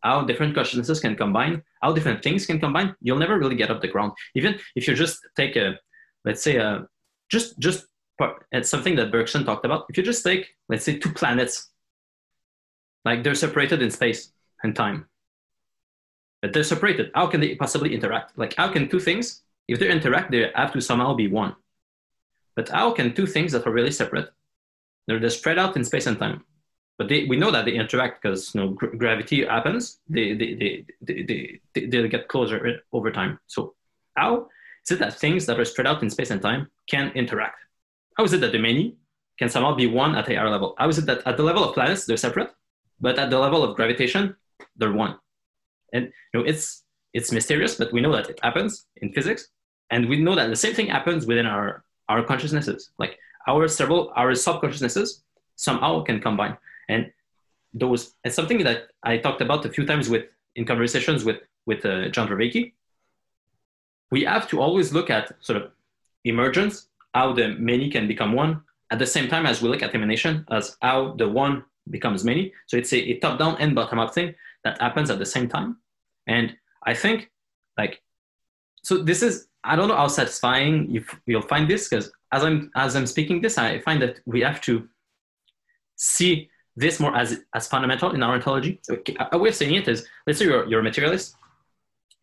how different consciousnesses can combine how different things can combine you'll never really get up the ground even if you just take a let's say a just just it's something that Bergson talked about. If you just take, let's say, two planets, like they're separated in space and time, but they're separated. How can they possibly interact? Like, how can two things, if they interact, they have to somehow be one. But how can two things that are really separate, they're, spread out in space and time, but they, we know that they interact because you know gr- gravity happens. They they, they, they, they, they get closer over time. So how is it that things that are spread out in space and time can interact? how is it that the many can somehow be one at a higher level? How is it that at the level of planets they're separate, but at the level of gravitation they're one? And you know, it's it's mysterious, but we know that it happens in physics, and we know that the same thing happens within our our consciousnesses. Like our several our subconsciousnesses somehow can combine, and those it's something that I talked about a few times with in conversations with with uh, John Vervaeke. We have to always look at sort of emergence how the many can become one at the same time as we look at emanation as how the one becomes many. So it's a, a top down and bottom up thing that happens at the same time. And I think like, so this is, I don't know how satisfying you, you'll find this because as I'm, as I'm speaking this, I find that we have to see this more as, as fundamental in our ontology. A way of saying it is, let's say you're, you're a materialist,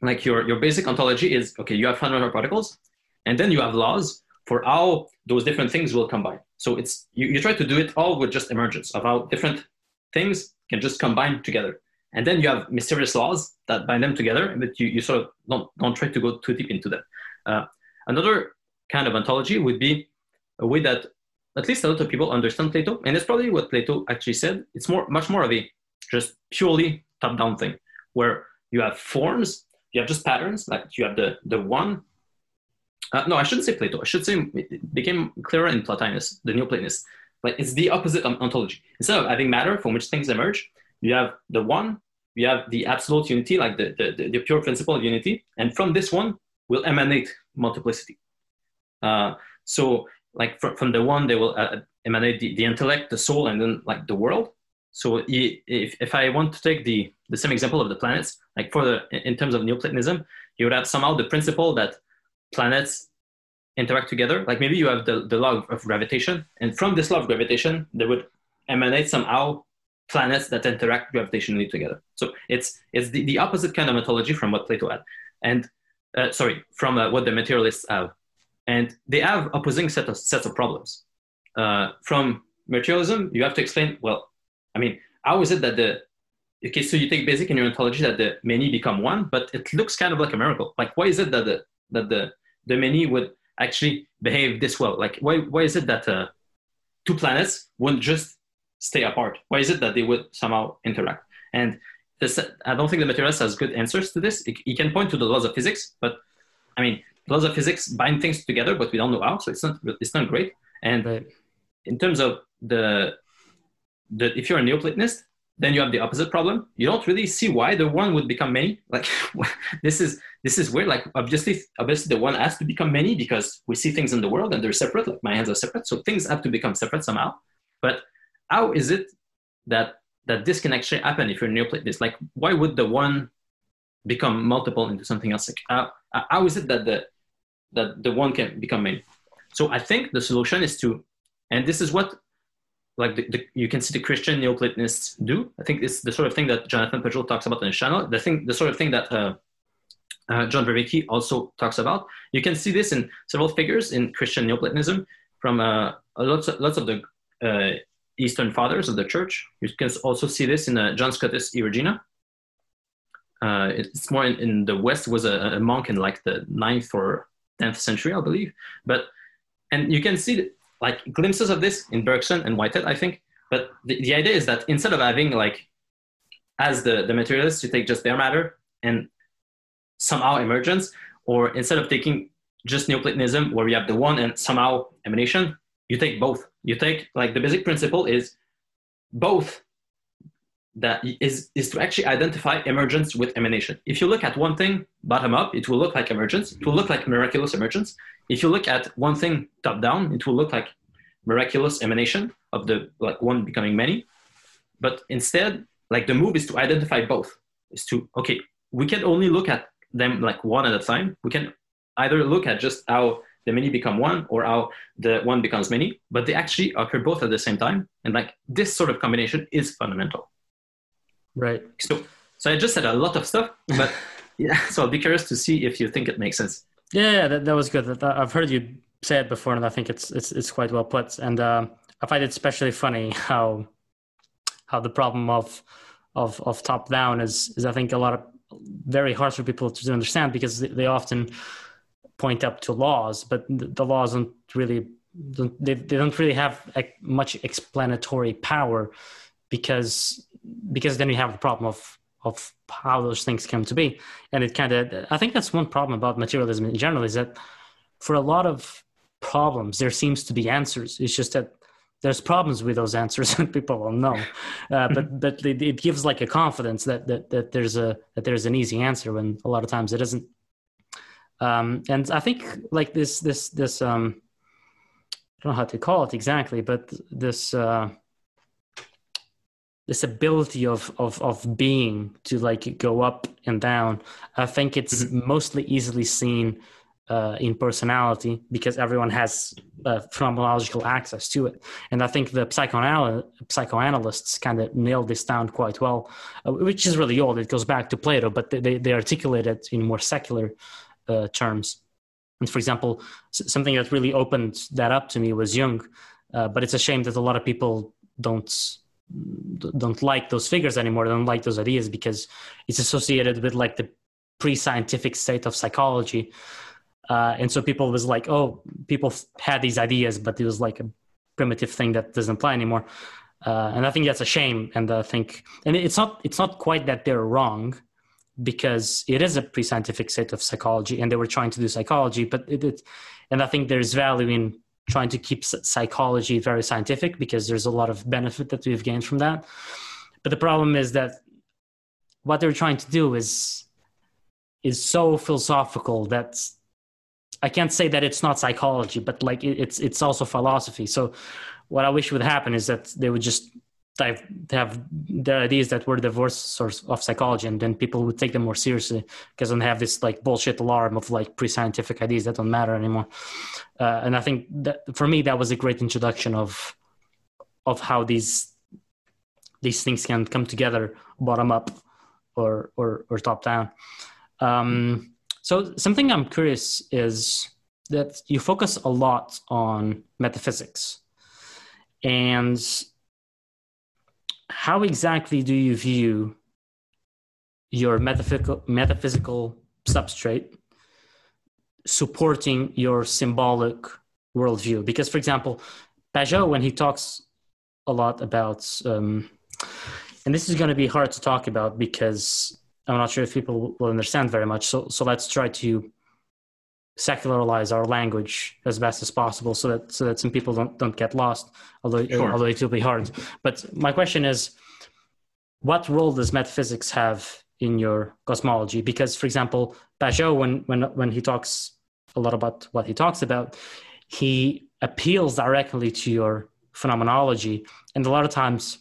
like your, your basic ontology is, okay, you have fundamental particles, and then you have laws for how those different things will combine. So it's you, you try to do it all with just emergence of how different things can just combine together. And then you have mysterious laws that bind them together, but you, you sort of don't, don't try to go too deep into them. Uh, another kind of ontology would be a way that at least a lot of people understand Plato, and it's probably what Plato actually said. It's more, much more of a just purely top-down thing, where you have forms, you have just patterns, like you have the the one uh, no, I shouldn't say Plato. I should say it became clearer in Plotinus, the Neoplatonists. But it's the opposite of ontology. Instead of having matter from which things emerge, you have the one, you have the absolute unity, like the, the, the pure principle of unity. And from this one will emanate multiplicity. Uh, so like from, from the one, they will uh, emanate the, the intellect, the soul, and then like the world. So if, if I want to take the, the same example of the planets, like for the, in terms of Neoplatonism, you would have somehow the principle that planets interact together. Like maybe you have the, the law of gravitation, and from this law of gravitation, there would emanate somehow planets that interact gravitationally together. So it's it's the, the opposite kind of ontology from what Plato had, and uh, sorry, from uh, what the materialists have, and they have opposing set of sets of problems. Uh, from materialism, you have to explain. Well, I mean, how is it that the okay? So you take basic in your ontology that the many become one, but it looks kind of like a miracle. Like, why is it that the that the the many would actually behave this well? Like, why, why is it that uh, two planets wouldn't just stay apart? Why is it that they would somehow interact? And this, I don't think the materialist has good answers to this. He can point to the laws of physics, but I mean, laws of physics bind things together, but we don't know how, so it's not it's not great. And right. in terms of the the if you're a Neoplatonist, then you have the opposite problem. You don't really see why the one would become many. Like this is this is weird. Like obviously, obviously the one has to become many because we see things in the world and they're separate. Like my hands are separate, so things have to become separate somehow. But how is it that that this can actually happen if you're a Neoplatonist? Like why would the one become multiple into something else? Like, uh, how is it that the that the one can become many? So I think the solution is to, and this is what like the, the, you can see the Christian Neoplatonists do. I think it's the sort of thing that Jonathan Pageau talks about on his channel. The thing, the sort of thing that uh, uh, John Vervaeke also talks about. You can see this in several figures in Christian Neoplatonism from uh, lots of, lots of the uh, Eastern Fathers of the Church. You can also see this in uh, John Scotus E. Uh, it's more in, in, the West was a, a, monk in like the ninth or 10th century, I believe. But and you can see like glimpses of this in Bergson and Whitehead, I think. But the, the idea is that instead of having like, as the, the materialist, you take just bare matter and somehow emergence, or instead of taking just Neoplatonism where you have the one and somehow emanation, you take both. You take like the basic principle is both that is, is to actually identify emergence with emanation. If you look at one thing bottom up, it will look like emergence. It will look like miraculous emergence. If you look at one thing top down, it will look like miraculous emanation of the like one becoming many. But instead, like the move is to identify both. Is to okay, we can only look at them like one at a time. We can either look at just how the many become one or how the one becomes many, but they actually occur both at the same time. And like this sort of combination is fundamental. Right. So, so I just said a lot of stuff, but yeah. So I'll be curious to see if you think it makes sense. Yeah, that, that was good. I've heard you say it before, and I think it's it's it's quite well put. And uh, I find it especially funny how how the problem of of of top down is is I think a lot of very hard for people to understand because they often point up to laws, but the laws don't really they, they don't really have much explanatory power because because then you have the problem of of how those things come to be. And it kind of i think that's one problem about materialism in general is that for a lot of problems there seems to be answers. It's just that there's problems with those answers and people will know. Uh, but but it, it, gives like a confidence that, that that there's a that there's an easy answer when a lot of times it isn't. Um, and i think like this this this um i don't know how to call it exactly but this uh this ability of of of being to like go up and down i think it's mm-hmm. mostly easily seen uh, in personality because everyone has uh, phenomenological access to it. And i think the psychoanal- psychoanalysts kind of nailed this down quite well uh, which is really old. It goes back to plato but they, they articulate it in more secular uh, terms. And for example something that really opened that up to me was jung uh, but it's a shame that a lot of people don't don't like those figures anymore don't like those ideas because it's associated with like the pre-scientific state of psychology. Uh, and so people was like oh people had these ideas but it was like a primitive thing that doesn't apply anymore. Uh, and i think that's a shame and i think and it's not it's not quite that they're wrong because it is a pre-scientific state of psychology and they were trying to do psychology but it, it and i think there's value in trying to keep psychology very scientific because there's a lot of benefit that we've gained from that. But the problem is that what they're trying to do is is so philosophical that I can't say that it's not psychology, but like it's it's also philosophy. So what I wish would happen is that they would just have, have their ideas that were the worst source of psychology and then people would take them more seriously because they have this like bullshit alarm of like pre-scientific ideas that don't matter anymore. Uh, and i think that for me that was a great introduction of of how these these things can come together bottom up or or, or top down. Um, so something i'm curious is that you focus a lot on metaphysics. And how exactly do you view your metaphysical, metaphysical substrate supporting your symbolic worldview? Because, for example, Pageau, when he talks a lot about, um, and this is going to be hard to talk about because I'm not sure if people will understand very much. So, so let's try to secularize our language as best as possible so that so that some people don't don't get lost although sure. although it will be hard. But my question is what role does metaphysics have in your cosmology? Because for example Pageau when when when he talks a lot about what he talks about he appeals directly to your phenomenology. And a lot of times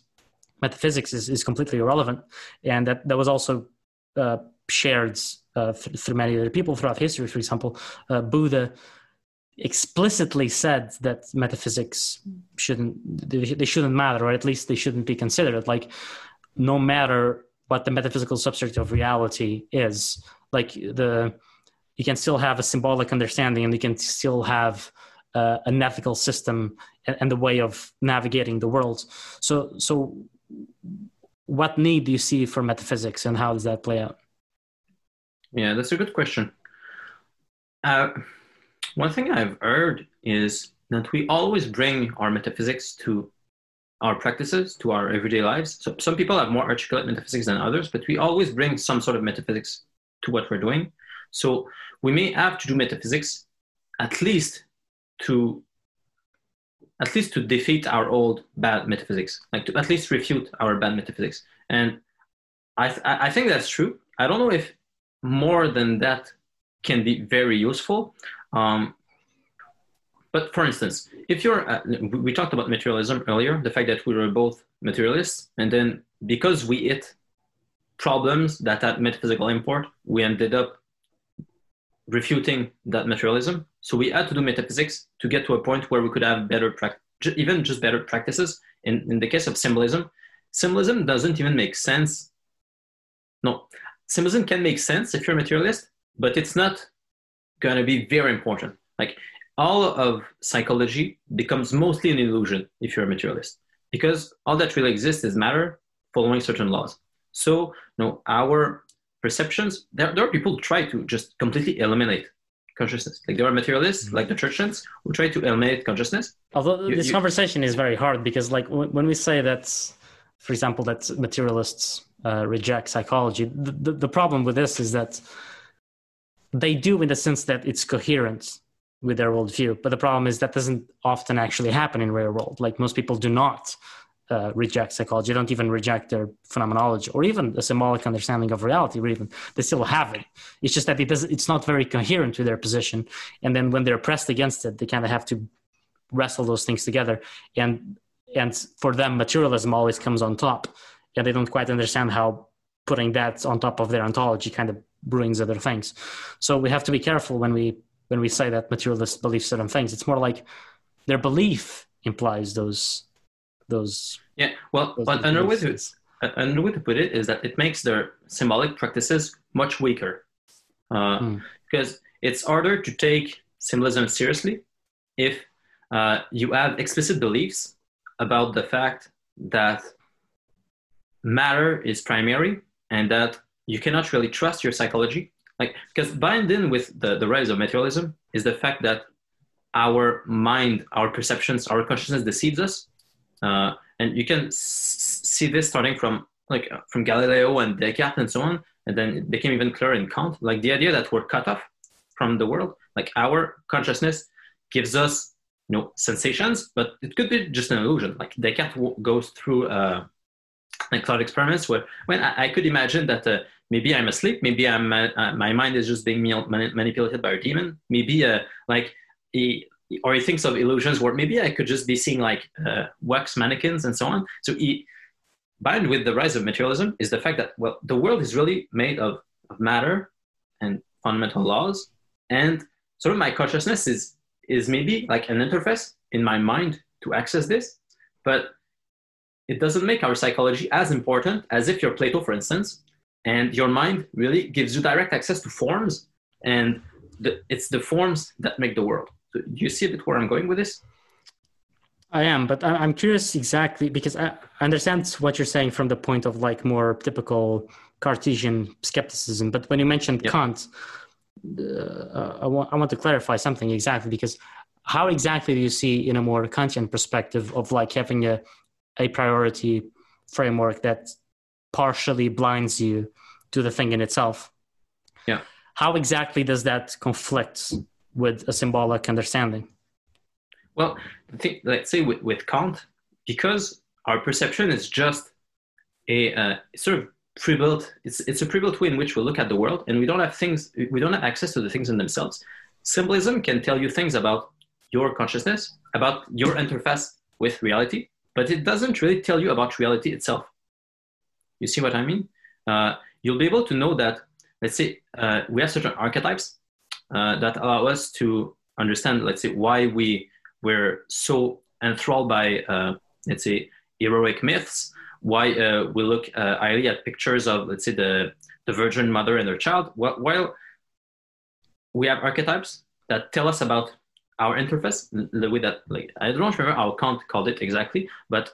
metaphysics is, is completely irrelevant. And that that was also uh, shared uh, through many other people throughout history. For example, uh, Buddha explicitly said that metaphysics shouldn't they shouldn't matter, or at least they shouldn't be considered. Like, no matter what the metaphysical subject of reality is, like the you can still have a symbolic understanding, and you can still have uh, an ethical system and, and the way of navigating the world. So, so what need do you see for metaphysics, and how does that play out? Yeah, that's a good question. Uh, one thing I've heard is that we always bring our metaphysics to our practices, to our everyday lives. So some people have more articulate metaphysics than others, but we always bring some sort of metaphysics to what we're doing. So we may have to do metaphysics at least to at least to defeat our old bad metaphysics, like to at least refute our bad metaphysics. And I, th- I think that's true. I don't know if more than that can be very useful. Um, but for instance, if you're, uh, we talked about materialism earlier, the fact that we were both materialists, and then because we hit problems that had metaphysical import, we ended up refuting that materialism. So we had to do metaphysics to get to a point where we could have better, pra- even just better practices. In, in the case of symbolism, symbolism doesn't even make sense. No, symbolism can make sense if you're a materialist, but it's not going to be very important. Like all of psychology becomes mostly an illusion if you're a materialist, because all that really exists is matter following certain laws. So, you know, our perceptions, there, there are people who try to just completely eliminate consciousness. Like there are materialists, mm-hmm. like the Churchlands, who try to eliminate consciousness. Although you, this you, conversation is very hard because, like, when we say that, for example, that materialists uh, reject psychology. The, the, the, problem with this is that they do in the sense that it's coherent with their worldview, but the problem is that doesn't often actually happen in real world. Like most people do not uh, reject psychology, they don't even reject their phenomenology or even a symbolic understanding of reality, or even they still have it. It's just that it does, it's not very coherent to their position. And then when they're pressed against it, they kind of have to wrestle those things together. And and for them, materialism always comes on top yeah, they don't quite understand how putting that on top of their ontology kind of brings other things. So we have to be careful when we when we say that materialists believe certain things. It's more like their belief implies those those. Yeah, well, those but another way to another way to put it is that it makes their symbolic practices much weaker, uh, hmm. because it's harder to take symbolism seriously if uh, you have explicit beliefs about the fact that matter is primary and that you cannot really trust your psychology. Like, because bind in with the, the rise of materialism is the fact that our mind, our perceptions, our consciousness deceives us. Uh, and you can s- see this starting from like from Galileo and Descartes and so on. And then it became even clearer in Kant, like the idea that we're cut off from the world. Like our consciousness gives us you know sensations, but it could be just an illusion. Like Descartes w- goes through uh, like thought experiments where when I, I could imagine that uh, maybe I'm asleep, maybe I'm uh, uh my mind is just being manipulated by a demon, maybe uh, like he or he thinks of illusions where maybe I could just be seeing like uh, wax mannequins and so on. So he bound with the rise of materialism is the fact that well the world is really made of, of matter and fundamental laws and sort of my consciousness is is maybe like an interface in my mind to access this but it doesn't make our psychology as important as if you're Plato, for instance, and your mind really gives you direct access to forms, and the, it's the forms that make the world. So do you see a bit where I'm going with this? I am, but I'm curious exactly because I understand what you're saying from the point of like more typical Cartesian skepticism. But when you mentioned yep. Kant, uh, I, want, I want to clarify something exactly because how exactly do you see in a more Kantian perspective of like having a a priori framework that partially blinds you to the thing in itself. Yeah. How exactly does that conflict with a symbolic understanding? Well, let's say with, with Kant, because our perception is just a uh, sort of pre-built. It's it's a pre-built way in which we look at the world, and we don't have things. We don't have access to the things in themselves. Symbolism can tell you things about your consciousness, about your interface with reality, but it doesn't really tell you about reality itself. You see what I mean? Uh, you'll be able to know that. Let's say uh, we have certain archetypes uh, that allow us to understand. Let's say why we were so enthralled by, uh, let's say, heroic myths why uh, we look uh, highly at pictures of, let's say, the, the Virgin Mother and her child, while we have archetypes that tell us about our interface, the way that, like, I don't remember how Kant called it exactly, but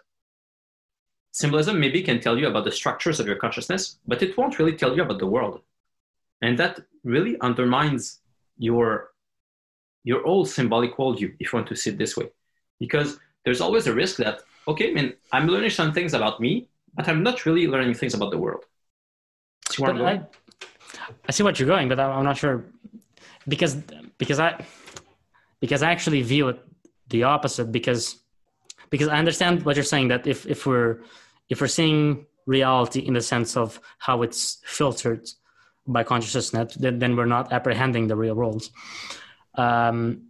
symbolism maybe can tell you about the structures of your consciousness, but it won't really tell you about the world. And that really undermines your your whole symbolic worldview, if you want to see it this way. Because there's always a risk that okay, I mean, I'm learning some things about me, but I'm not really learning things about the world. See? I, I see what you're going, but I'm not sure because because I because I actually view it the opposite because because I understand what you're saying that if if we're if we're seeing reality in the sense of how it's filtered by consciousness, then, then we're not apprehending the real world. Um,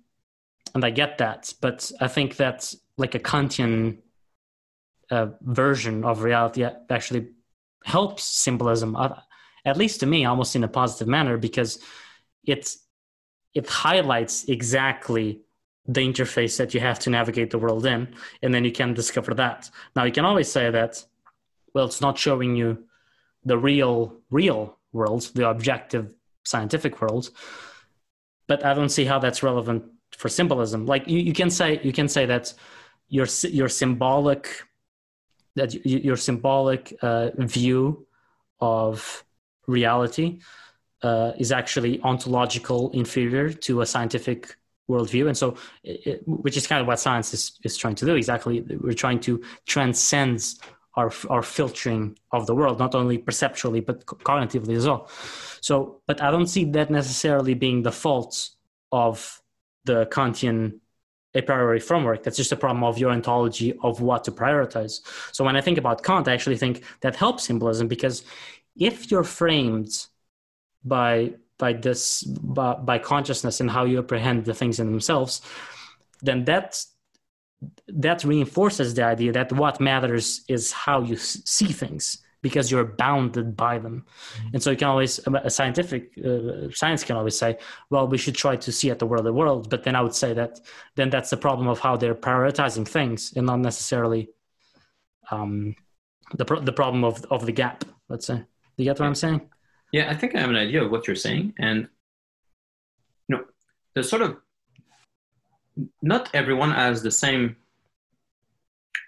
and I get that, but I think that like a Kantian uh, version of reality actually helps symbolism, at least to me, almost in a positive manner, because it it highlights exactly the interface that you have to navigate the world in, and then you can discover that. Now you can always say that, well, it's not showing you the real real world, the objective scientific world, but I don't see how that's relevant for symbolism. Like you, you can say you can say that your your symbolic that your symbolic uh, view of reality uh, is actually ontological inferior to a scientific worldview and so it, which is kind of what science is, is trying to do exactly we're trying to transcend our, our filtering of the world not only perceptually but cognitively as well so but i don't see that necessarily being the fault of the kantian a priori framework. That's just a problem of your ontology of what to prioritize. So when I think about Kant, I actually think that helps symbolism because if you're framed by by this by, by consciousness and how you apprehend the things in themselves, then that that reinforces the idea that what matters is how you see things because you're bounded by them. Mm-hmm. And so you can always, a scientific uh, science can always say, well, we should try to see at the world the world. But then I would say that then that's the problem of how they're prioritizing things and not necessarily um, the, the problem of, of the gap, let's say. Do you get what I'm saying? Yeah, I think I have an idea of what you're saying. And, you know, there's sort of, not everyone has the same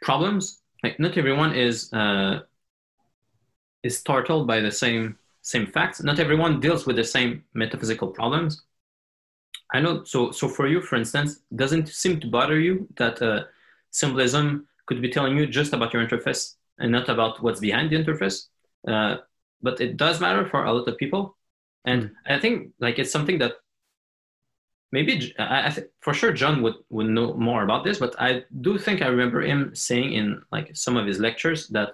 problems. Like, not everyone is, uh, is startled by the same same facts. Not everyone deals with the same metaphysical problems. I know. So, so for you, for instance, doesn't seem to bother you that uh, symbolism could be telling you just about your interface and not about what's behind the interface. Uh, but it does matter for a lot of people, and I think like it's something that maybe I, I th- for sure John would would know more about this. But I do think I remember him saying in like some of his lectures that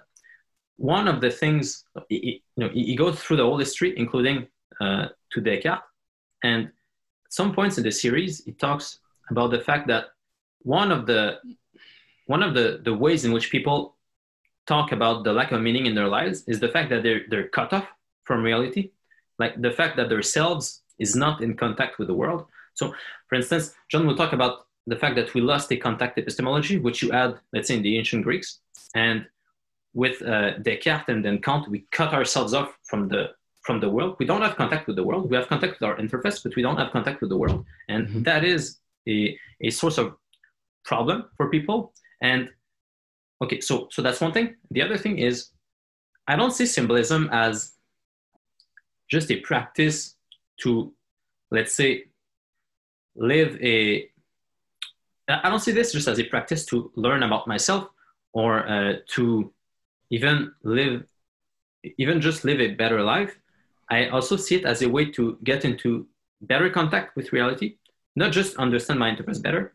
one of the things, you know, he goes through the whole history, including uh, to Descartes. And at some points in the series, he talks about the fact that one of the one of the, the ways in which people talk about the lack of meaning in their lives is the fact that they're, they're cut off from reality. Like the fact that their selves is not in contact with the world. So, for instance, John will talk about the fact that we lost a contact epistemology, which you add, let's say, in the ancient Greeks. And with uh, Descartes and then Kant, we cut ourselves off from the from the world. We don't have contact with the world. We have contact with our interface, but we don't have contact with the world, and mm-hmm. that is a, a source of problem for people. And okay, so so that's one thing. The other thing is, I don't see symbolism as just a practice to, let's say, live a. I don't see this just as a practice to learn about myself or uh, to even live even just live a better life, I also see it as a way to get into better contact with reality, not just understand my interest better.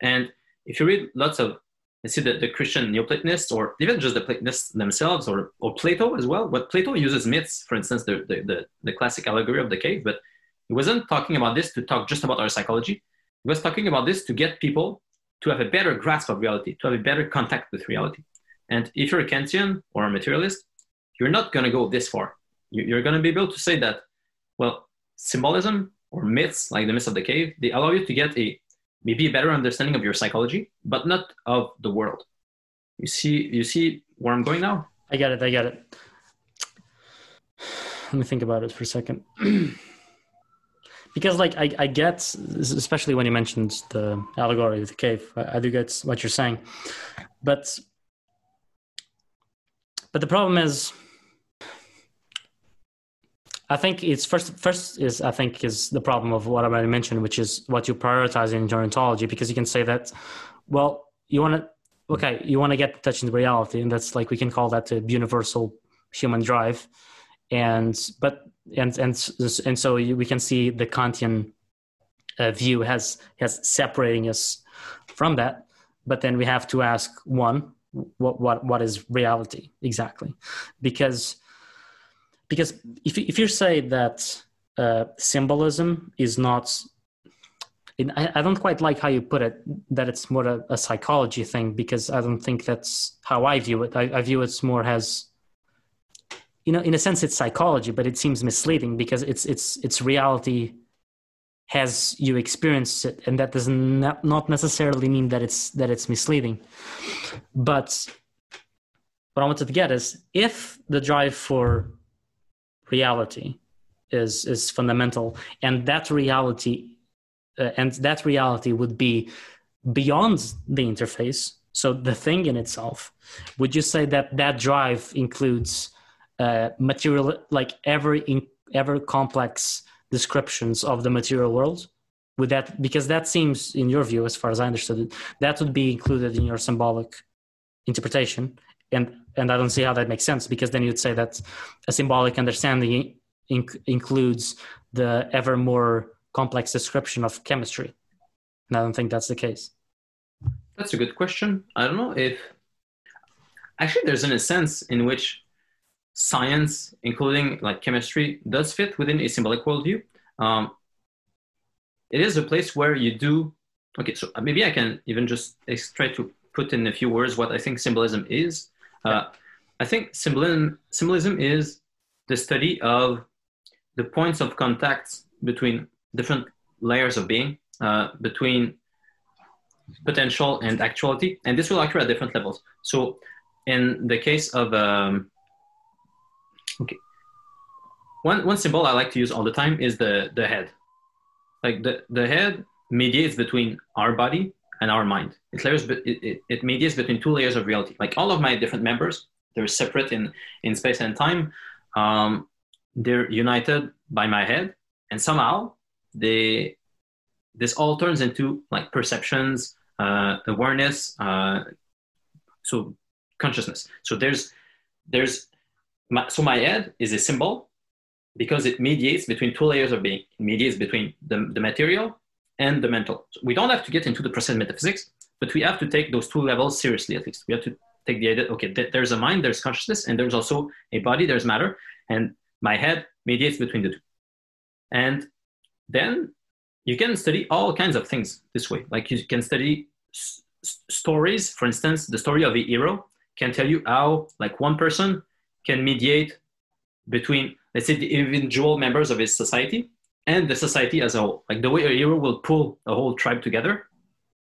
And if you read lots of, see, the, the Christian Neoplatonists, or even just the Platonists themselves, or, or Plato as well, but Plato uses myths, for instance, the, the, the, the classic allegory of the cave, but he wasn't talking about this to talk just about our psychology. He was talking about this to get people to have a better grasp of reality, to have a better contact with reality. And if you're a Kantian or a materialist, you're not going to go this far. You're going to be able to say that, well, symbolism or myths like the myths of the cave, they allow you to get a maybe a better understanding of your psychology, but not of the world. You see, you see where I'm going now. I get it. I get it. Let me think about it for a second. because like I, I get especially when you mentioned the allegory of the cave I, I, do get what you're saying but but the problem is i think it's first first is i think is the problem of what i already mentioned which is what you prioritize in your ontology because you can say that well you want to okay you want to get touch into reality and that's like we can call that a universal human drive and but and and and so we can see the Kantian uh, view has has separating us from that. But then we have to ask one, what what what is reality exactly? Because because if if you say that uh, symbolism is not I, I don't quite like how you put it that it's more a, a, psychology thing because I don't think that's how I view it. I, I view it more as you know in a sense it's psychology but it seems misleading because it's it's it's reality has you experience it and that does not, not necessarily mean that it's that it's misleading but what i wanted to get is if the drive for reality is is fundamental. And that reality uh, and that reality would be beyond the interface. So the thing in itself would you say that that drive includes uh, material like ever in, ever complex descriptions of the material world? Would that because that seems in your view as far as i understood it that would be included in your symbolic interpretation and and i don't see how that makes sense because then you'd say that a symbolic understanding inc- includes the ever more complex description of chemistry and i don't think that's the case that's a good question i don't know if actually there's in a sense in which science, including like chemistry, does fit within a symbolic worldview. Um, it is a place where you do. Okay, so maybe I can even just try to put in a few words what I think symbolism is. Uh, I think symbolism symbolism is the study of the points of contact between different layers of being, uh, between potential and actuality, and this will occur at different levels. So, in the case of um, Okay. One one symbol I like to use all the time is the the head. Like the the head mediates between our body and our mind. It layers it, it, it mediates between two layers of reality. Like all of my different members, they're separate in in space and time. Um, they're united by my head, and somehow they this all turns into like perceptions, uh, awareness, uh, so consciousness. So there's there's my, so my head is a symbol because it mediates between two layers of being. It mediates between the, the material and the mental. So we don't have to get into the process metaphysics, but we have to take those two levels seriously at least. We have to take the idea, okay, th- there's a mind, there's consciousness, and there's also a body, there's matter, and my head mediates between the two. And then you can study all kinds of things this way. Like you can study s- stories, for instance, the story of a hero can tell you how, like, one person can mediate between, let's say, the individual members of his society and the society as a whole. Like the way a hero will pull a whole tribe together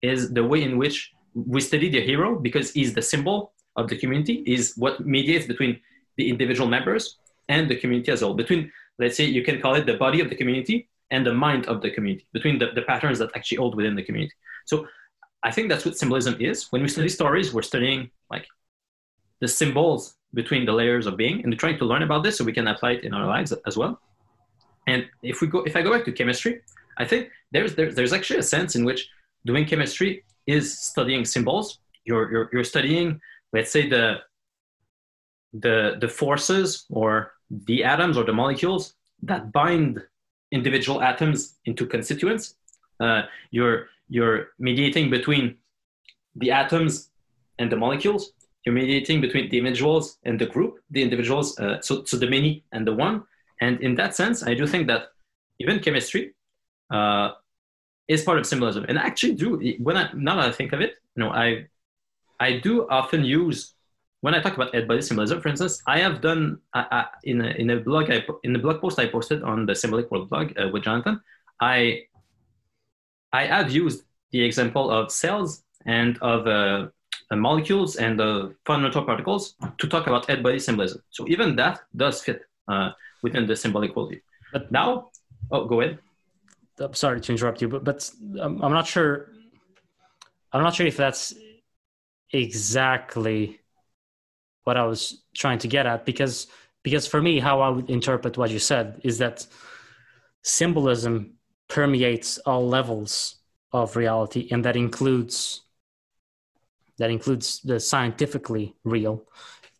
is the way in which we study the hero because he's the symbol of the community, is what mediates between the individual members and the community as a whole. Between, let's say, you can call it the body of the community and the mind of the community, between the, the patterns that actually hold within the community. So I think that's what symbolism is. When we study stories, we're studying like the symbols between the layers of being, and we're trying to learn about this so we can apply it in our lives as well. And if we go, if I go back to chemistry, I think there's there, there's actually a sense in which doing chemistry is studying symbols. You're you're, you're studying, let's say the the the forces or the atoms or the molecules that bind individual atoms into constituents. Uh, you're you're mediating between the atoms and the molecules. You're mediating between the individuals and the group, the individuals, uh, so, so the many and the one. And in that sense, I do think that even chemistry uh, is part of symbolism. And I actually do, when I, now that I think of it, you know, I, I do often use, when I talk about head body symbolism, for instance, I have done in, a, in a blog, I, in the blog post I posted on the Symbolic World blog uh, with Jonathan, I, I have used the example of cells and of uh, uh, molecules and fundamental particles to talk about head body symbolism. So even that does fit uh, within the symbolic worldview. But now, oh, go ahead. I'm sorry to interrupt you, but but um, I'm not sure. I'm not sure if that's exactly what I was trying to get at because because for me, how I would interpret what you said is that symbolism permeates all levels of reality, and that includes that includes the scientifically real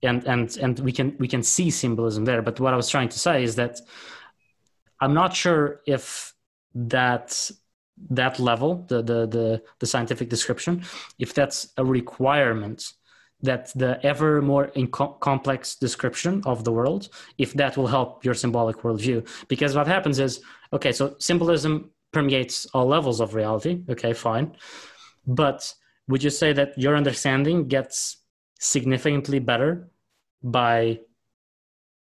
and and and we can we can see symbolism there. But what i was trying to say is that i'm not sure if that that level the the the, the scientific description if that's a requirement that the ever more inco- complex description of the world if that will help your symbolic worldview. Because what happens is okay so symbolism permeates all levels of reality. Okay fine. But would you say that your understanding gets significantly better by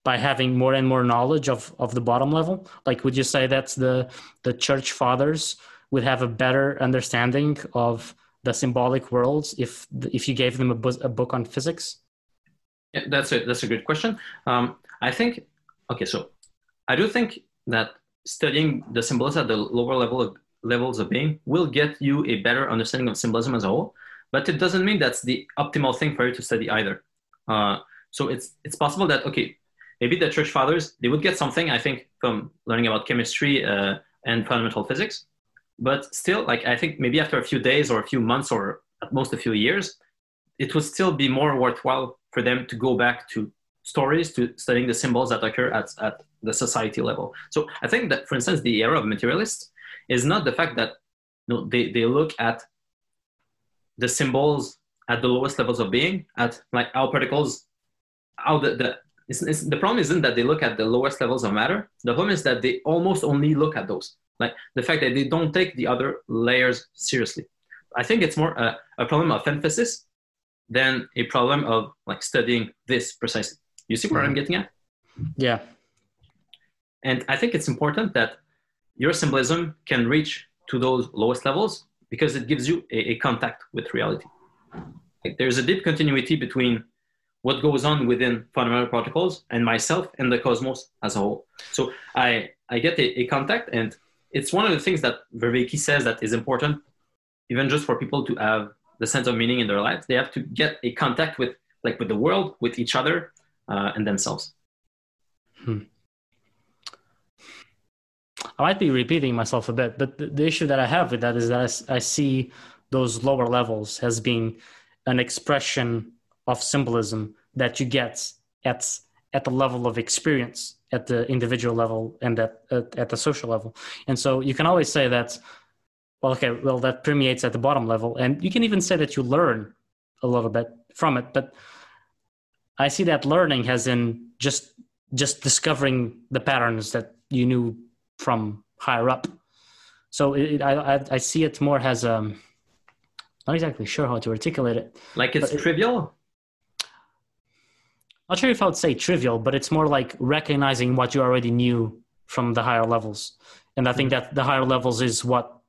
by having more and more knowledge of of the bottom level? Like would you say that's the the church fathers would have a better understanding of the symbolic worlds if if you gave them a, bu- a book on physics? Yeah, that's a that's a good question. Um, i think okay so i do think that studying the symbols at the lower level of levels of being will get you a better understanding of symbolism as a whole, but it doesn't mean that's the optimal thing for you to study either. Uh, so it's it's possible that okay, maybe the church fathers they would get something I think from learning about chemistry uh, and fundamental physics, but still like I think maybe after a few days or a few months or at most a few years, it would still be more worthwhile for them to go back to stories to studying the symbols that occur at, at the society level. So I think that, for instance, the era of materialists, is not the fact that you know, they, they look at the symbols at the lowest levels of being, at like how particles, how the, the it's, it's, the problem isn't that they look at the lowest levels of matter. The problem is that they almost only look at those. Like the fact that they don't take the other layers seriously. I think it's more a, a problem of emphasis than a problem of like studying this precisely. You see where I'm mm-hmm. getting at? Yeah. And I think it's important that your symbolism can reach to those lowest levels because it gives you a, a contact with reality. Like there's a deep continuity between what goes on within fundamental particles and myself and the cosmos as a whole. So I, I get a, a contact, and it's one of the things that Vervaeke says that is important, even just for people to have the sense of meaning in their lives. They have to get a contact with, like, with the world, with each other, uh, and themselves. Hmm. I might be repeating myself a bit, but the, issue that I have with that is that I, see those lower levels as being an expression of symbolism that you get at at the level of experience, at the individual level, and at, at, at the social level. And so you can always say that, well, okay, well, that permeates at the bottom level, and you can even say that you learn a little bit from it. But I see that learning as in just just discovering the patterns that you knew from higher up. So it, I, I see it more as um, not exactly sure how to articulate it. Like it's trivial. Not sure if I would say trivial, but it's more like recognizing what you already knew from the higher levels, and I think that the higher levels is what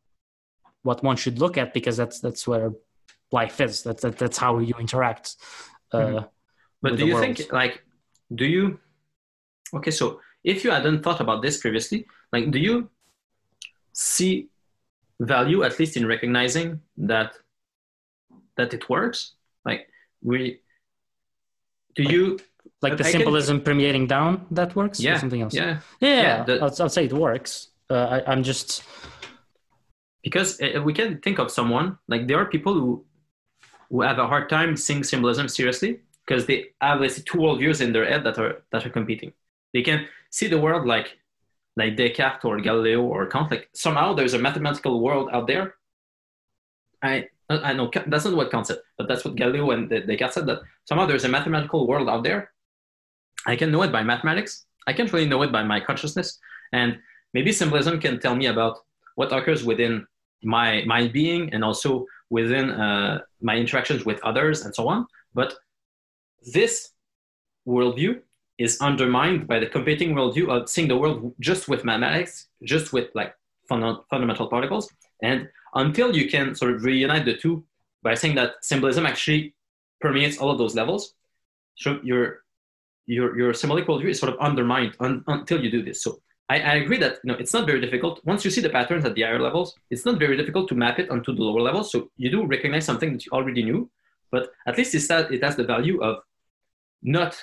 what one should look at because that's that's where life is. That's that, that's how you interact. Uh, mm-hmm. But do you world. think like do you? Okay, so if you hadn't thought about this previously, like do you see value at least in recognizing that that it works? Like we do you like the I symbolism can... permeating down that works yeah, or something else? Yeah, yeah. yeah the... I'll, I'll, say it works. Uh, I, I'm just because uh, we can think of someone like there are people who who have a hard time seeing symbolism seriously because they have let's say two worldviews in their head that are that are competing. They can see the world like like Descartes or Galileo or Kant. Like somehow there's a mathematical world out there. I I know that's not what Kant said, but that's what Galileo and Descartes said. That somehow there's a mathematical world out there. I can know it by mathematics. I can't really know it by my consciousness, and maybe symbolism can tell me about what occurs within my my being and also within uh, my interactions with others and so on. But this worldview is undermined by the competing worldview of seeing the world just with mathematics, just with like fun- fundamental particles. And until you can sort of reunite the two by saying that symbolism actually permeates all of those levels, so your your your symbolic worldview is sort of undermined un- until you do this. So I, I, agree that you know it's not very difficult. Once you see the patterns at the higher levels, it's not very difficult to map it onto the lower levels. So you do recognize something that you already knew, but at least it's that it has the value of not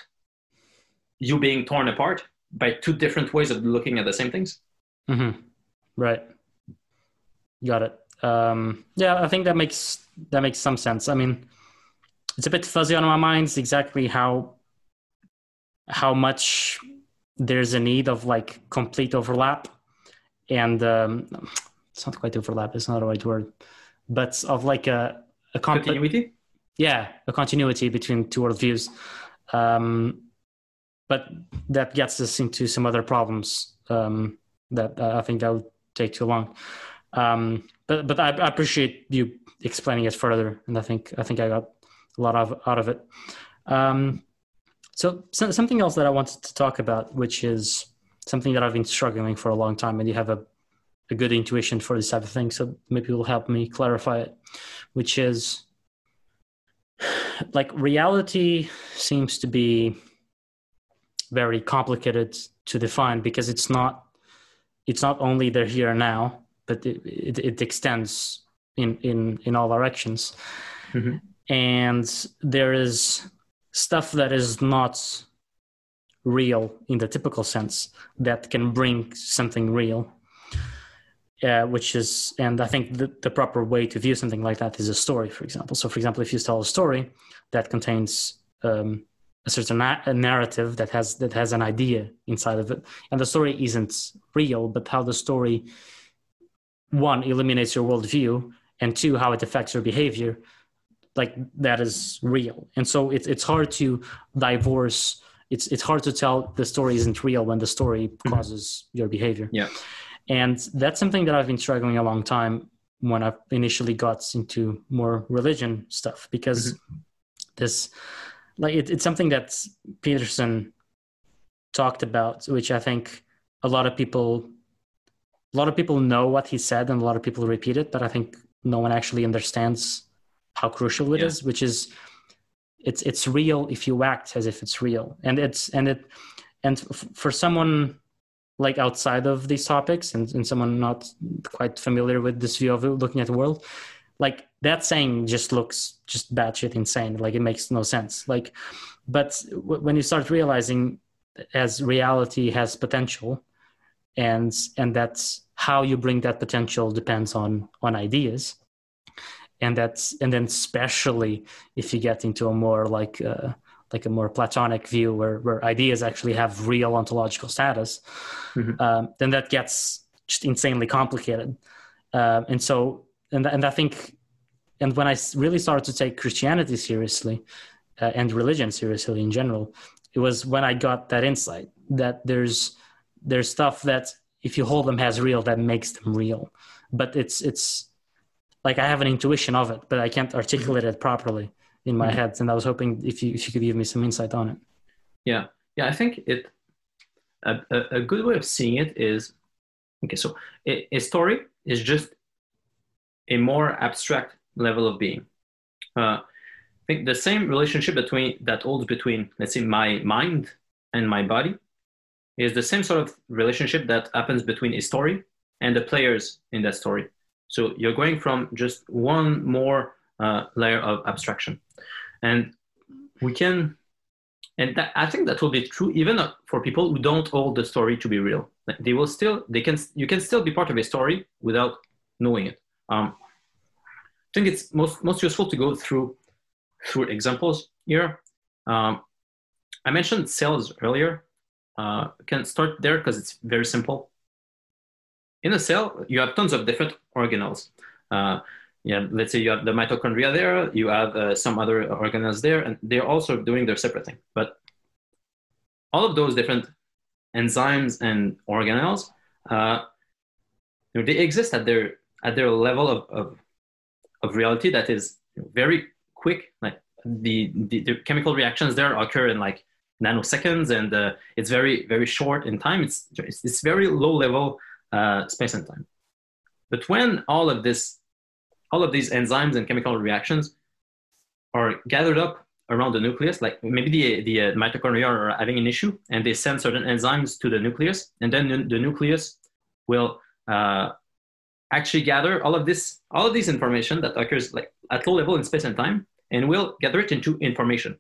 you being torn apart by two different ways of looking at the same things. Mm-hmm. Right. Got it. Um, yeah, I think that makes that makes some sense. I mean, it's a bit fuzzy on my mind exactly how how much there's a need of like complete overlap, and um, it's not quite overlap. It's not the right word, but of like a a continuity. Yeah, a continuity between two worldviews. Um, but that gets us into some other problems um, that uh, I think that would take too long. Um, but but I, I, appreciate you explaining it further, and I think I think I got a lot of out of it. Um, so, so something else that I wanted to talk about, which is something that I've been struggling for a long time, and you have a a good intuition for this type of thing, so maybe you'll help me clarify it, which is like reality seems to be very complicated to define because it's not it's not only the here and now, but it, it, it extends in, in, in all directions. Mm-hmm. And there is stuff that is not real in the typical sense that can bring something real. Uh, which is, and I think the, the proper way to view something like that is a story, for example. So, for example, if you tell a story that contains um, a certain a narrative that has that has an idea inside of it and the story isn't real but how the story one eliminates your worldview and two how it affects your behavior like that is real and so it's it's hard to divorce it's it's hard to tell the story isn't real when the story mm-hmm. causes your behavior yeah and that's something that i've been struggling a long time when i initially got into more religion stuff because mm-hmm. this like it, it's something that Peterson talked about, which I think a lot of people, a lot of people know what he said, and a lot of people repeat it, but I think no one actually understands how crucial it yeah. is. Which is, it's it's real if you act as if it's real, and it's and it, and f- for someone like outside of these topics and, and someone not quite familiar with this view of looking at the world, like that saying just looks just batshit insane. Like it makes no sense. Like, but w- when you start realizing as reality has potential, and and that's how you bring that potential depends on on ideas, and that's and then especially if you get into a more like uh, like a more platonic view where where ideas actually have real ontological status, mm-hmm. um, then that gets just insanely complicated. Uh, and so and and I think, and when I really started to take Christianity seriously uh, and religion seriously in general, it was when I got that insight that there's there's stuff that if you hold them as real, that makes them real, but it's it's like I have an intuition of it, but I can't articulate it properly in my mm-hmm. head. And I was hoping if you if you could give me some insight on it. Yeah, yeah, I think it a, a, good way of seeing it is okay. So a, a story is just a more abstract level of being. Uh, I think the same relationship between that holds between, let's say, my mind and my body is the same sort of relationship that happens between a story and the players in that story. So you're going from just one more uh, layer of abstraction, and we can, and that, I think that will be true even for people who don't hold the story to be real. They will still, they can, you can still be part of a story without knowing it. Um, I think it's most, most useful to go through through examples here. Um, I mentioned cells earlier. Uh, can start there because it's very simple. In a cell, you have tons of different organelles. Uh, yeah, let's say you have the mitochondria there, you have uh, some other organelles there, and they're also doing their separate thing. But all of those different enzymes and organelles, uh, they exist at their at their level of, of, of reality that is very quick. Like the, the, the chemical reactions there occur in like nanoseconds, and uh, it's very very short in time. It's it's, it's very low level uh, space and time. But when all of this, all of these enzymes and chemical reactions are gathered up around the nucleus, like maybe the, the uh, mitochondria are having an issue and they send certain enzymes to the nucleus, and then the, nucleus will uh, actually gather all of this, all of this information that occurs like at low level in space and time, and will gather it into information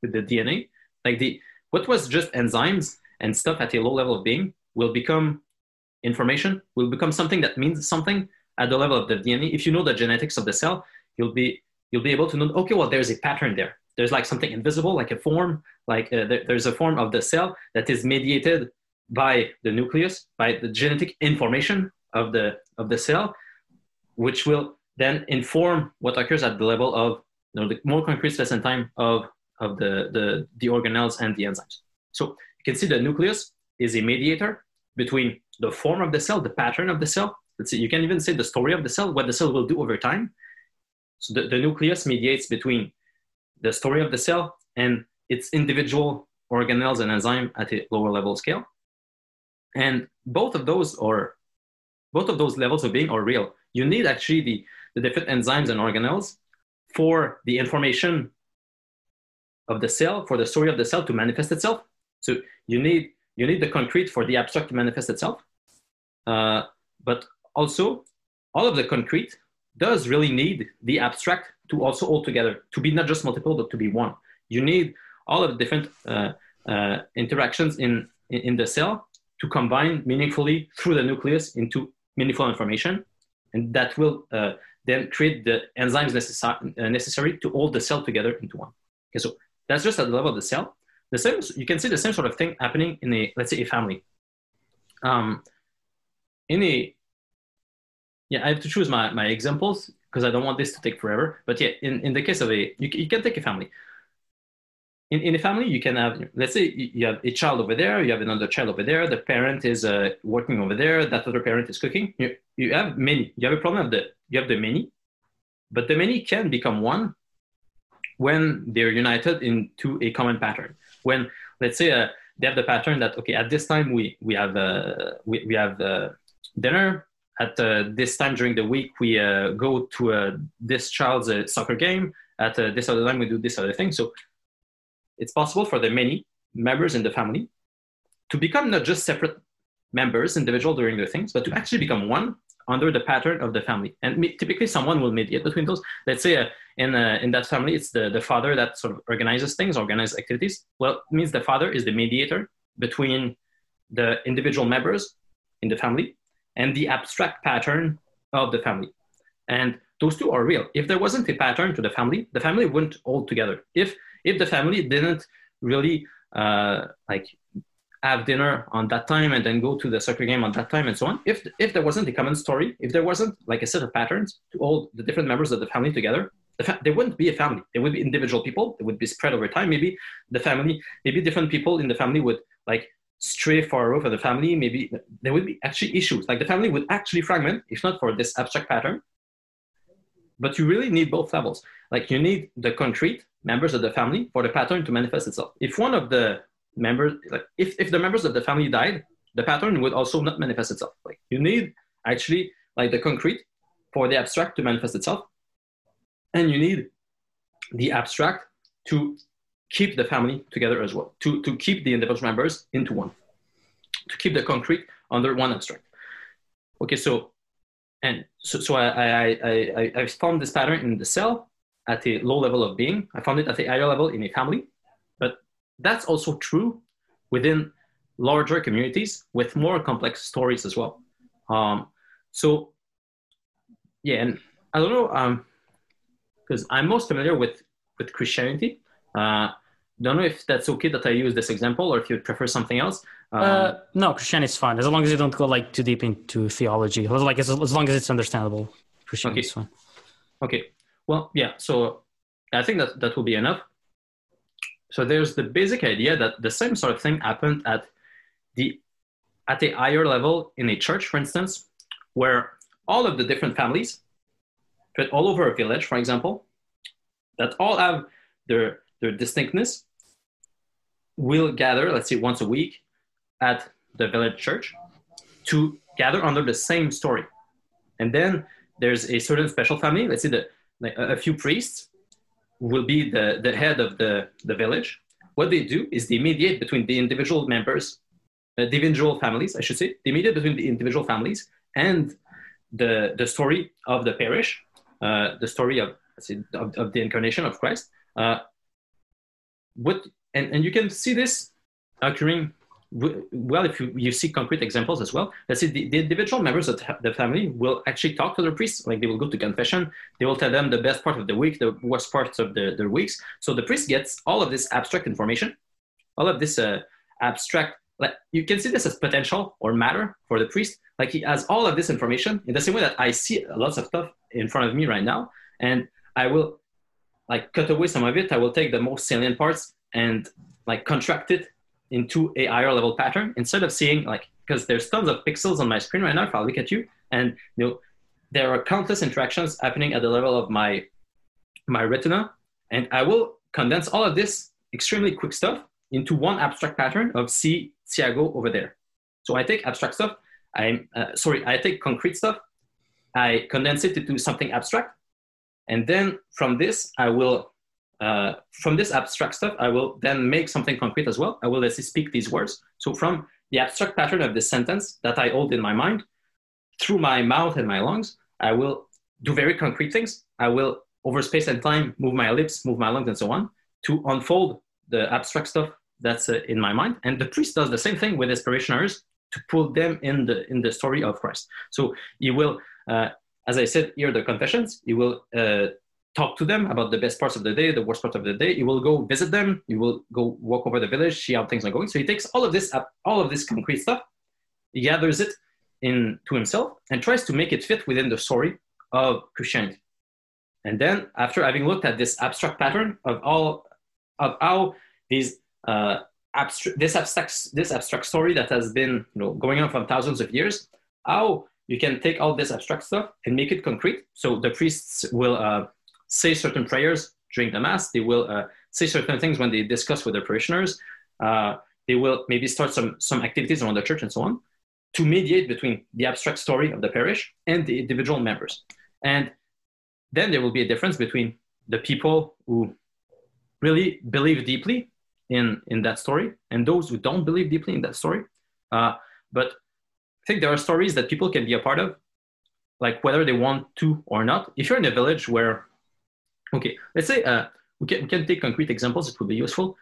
with the DNA. Like the what was just enzymes and stuff at a low level of being will become information, will become something that means something at the level of the DNA. If you know the genetics of the cell, you'll be you'll be able to know. Okay, well, there's a pattern there there's like something invisible, like a form, like uh, there, there's a form of the cell that is mediated by the nucleus, by the genetic information of the of the cell, which will then inform what occurs at the level of you know, the more concrete space and time of of the, the the organelles and the enzymes. So you can see the nucleus is a mediator between the form of the cell, the pattern of the cell. Let's see, you can even say the story of the cell, what the cell will do over time. So the, the nucleus mediates between the story of the cell and its individual organelles and enzyme at a lower level scale. And both of those are both of those levels of being are real. You need actually the, the different enzymes and organelles for the information of the cell, for the story of the cell to manifest itself. So you need you need the concrete for the abstract to manifest itself. Uh, but also, all of the concrete does really need the abstract to also all together, to be not just multiple, but to be one. You need all of the different uh, uh, interactions in, in the cell to combine meaningfully through the nucleus into meaningful information. And that will uh, then create the enzymes necessar- uh, necessary to hold the cell together into one. Okay, so that's just at the level of the cell. The same, you can see the same sort of thing happening in a, let's say, a family. Um, in a, yeah, I have to choose my, my examples because I don't want this to take forever. But yeah, in, in the case of a, you, you can take a family. In, in a family, you can have, let's say you have a child over there, you have another child over there, the parent is uh, working over there, that other parent is cooking. You, you have many. You have a problem of the, you have the many, but the many can become one when they're united into a common pattern. When, let's say, uh, they have the pattern that, okay, at this time we, we have, uh, we, we have uh, dinner, at uh, this time during the week we uh, go to uh, this child's uh, soccer game. At uh, this other time we do this other thing. So it's possible for the many members in the family to become not just separate members individual during their things but to actually become one under the pattern of the family. And typically someone will mediate between those. Let's say uh, in, in that family it's the, the father that sort of organizes things organizes activities. Well it means the father is the mediator between the individual members in the family and the abstract pattern of the family. And those two are real. If there wasn't a pattern to the family, the family wouldn't hold together. If if the family didn't really uh, like have dinner on that time and then go to the soccer game on that time and so on, if if there wasn't a common story, if there wasn't like a set of patterns to hold the different members of the family together, the fa- there wouldn't be a family. There would be individual people. It would be spread over time. Maybe the family, maybe different people in the family would like stray far from the family, maybe there would be actually issues. Like the family would actually fragment if not for this abstract pattern. But you really need both levels. Like you need the concrete members of the family for the pattern to manifest itself. If one of the members, like if, if the members of the family died, the pattern would also not manifest itself. Like you need actually like the concrete for the abstract to manifest itself. And you need the abstract to keep the family together as well, to, to keep the individual members into one, to keep the concrete under one abstract. Okay, so and so, so I, I, I, I found this pattern in the cell at a low level of being. I found it at the higher level in a family, but that's also true within larger communities with more complex stories as well. Um, so yeah, and I don't know um because um, I'm most familiar with with Christianity, uh, don't know if that's okay that I use this example or if you'd prefer something else. Um, uh, no, Christianity is fine as long as you don't go like too deep into theology. Like as, as long as it's understandable, Christianity okay. is fine. Okay. Well, yeah. So I think that that will be enough. So there's the basic idea that the same sort of thing happened at the at a higher level in a church, for instance, where all of the different families, but all over a village, for example, that all have their their distinctness, will gather, let's say once a week, at the village church to gather under the same story. And then there's a certain special family, let's say the, like a few priests will be the, the head of the, the village. What they do is they mediate between the individual members, uh, the individual families, I should say, they mediate between the individual families and the, the story of the parish, uh, the story of, say, of, of, the incarnation of Christ. Uh, what, and, and you can see this occurring well, if you, you see concrete examples as well, let's the, the, individual members of the family will actually talk to their priests. Like they will go to confession. They will tell them the best part of the week, the worst parts of the, their weeks. So the priest gets all of this abstract information, all of this uh, abstract, like you can see this as potential or matter for the priest. Like he has all of this information in the same way that I see lots of stuff in front of me right now. And I will like cut away some of it. I will take the most salient parts and like contract it into a higher level pattern instead of seeing like because there's tons of pixels on my screen right now if I look at you and you know there are countless interactions happening at the level of my my retina and I will condense all of this extremely quick stuff into one abstract pattern of see Thiago over there. So I take abstract stuff, I uh, sorry, I take concrete stuff, I condense it into something abstract, and then from this I will uh, from this abstract stuff, I will then make something concrete as well. I will let's speak these words. So from the abstract pattern of this sentence that I hold in my mind, through my mouth and my lungs, I will do very concrete things. I will, over space and time, move my lips, move my lungs, and so on, to unfold the abstract stuff that's uh, in my mind. And the priest does the same thing with his parishioners to pull them in the in the story of Christ. So he will, uh, as I said, hear the confessions. He will uh, talk to them about the best parts of the day, the worst parts of the day. He will go visit them. He will go walk over the village, see how things are going. So he takes all of this, all of this concrete stuff, he gathers it in to himself and tries to make it fit within the story of Christianity. And then, after having looked at this abstract pattern of all of how these uh, abstract this abstract this abstract story that has been you know going on for thousands of years, how you can take all this abstract stuff and make it concrete. So the priests will uh, say certain prayers during the Mass. They will uh, say certain things when they discuss with their parishioners. Uh, they will maybe start some, some activities around the church and so on to mediate between the abstract story of the parish and the individual members. And then there will be a difference between the people who really believe deeply in, in that story and those who don't believe deeply in that story. Uh, but think there are stories that people can be a part of, like whether they want to or not. If you're in a village where Okay, let's say uh, we, can, we can take concrete examples, it would be useful.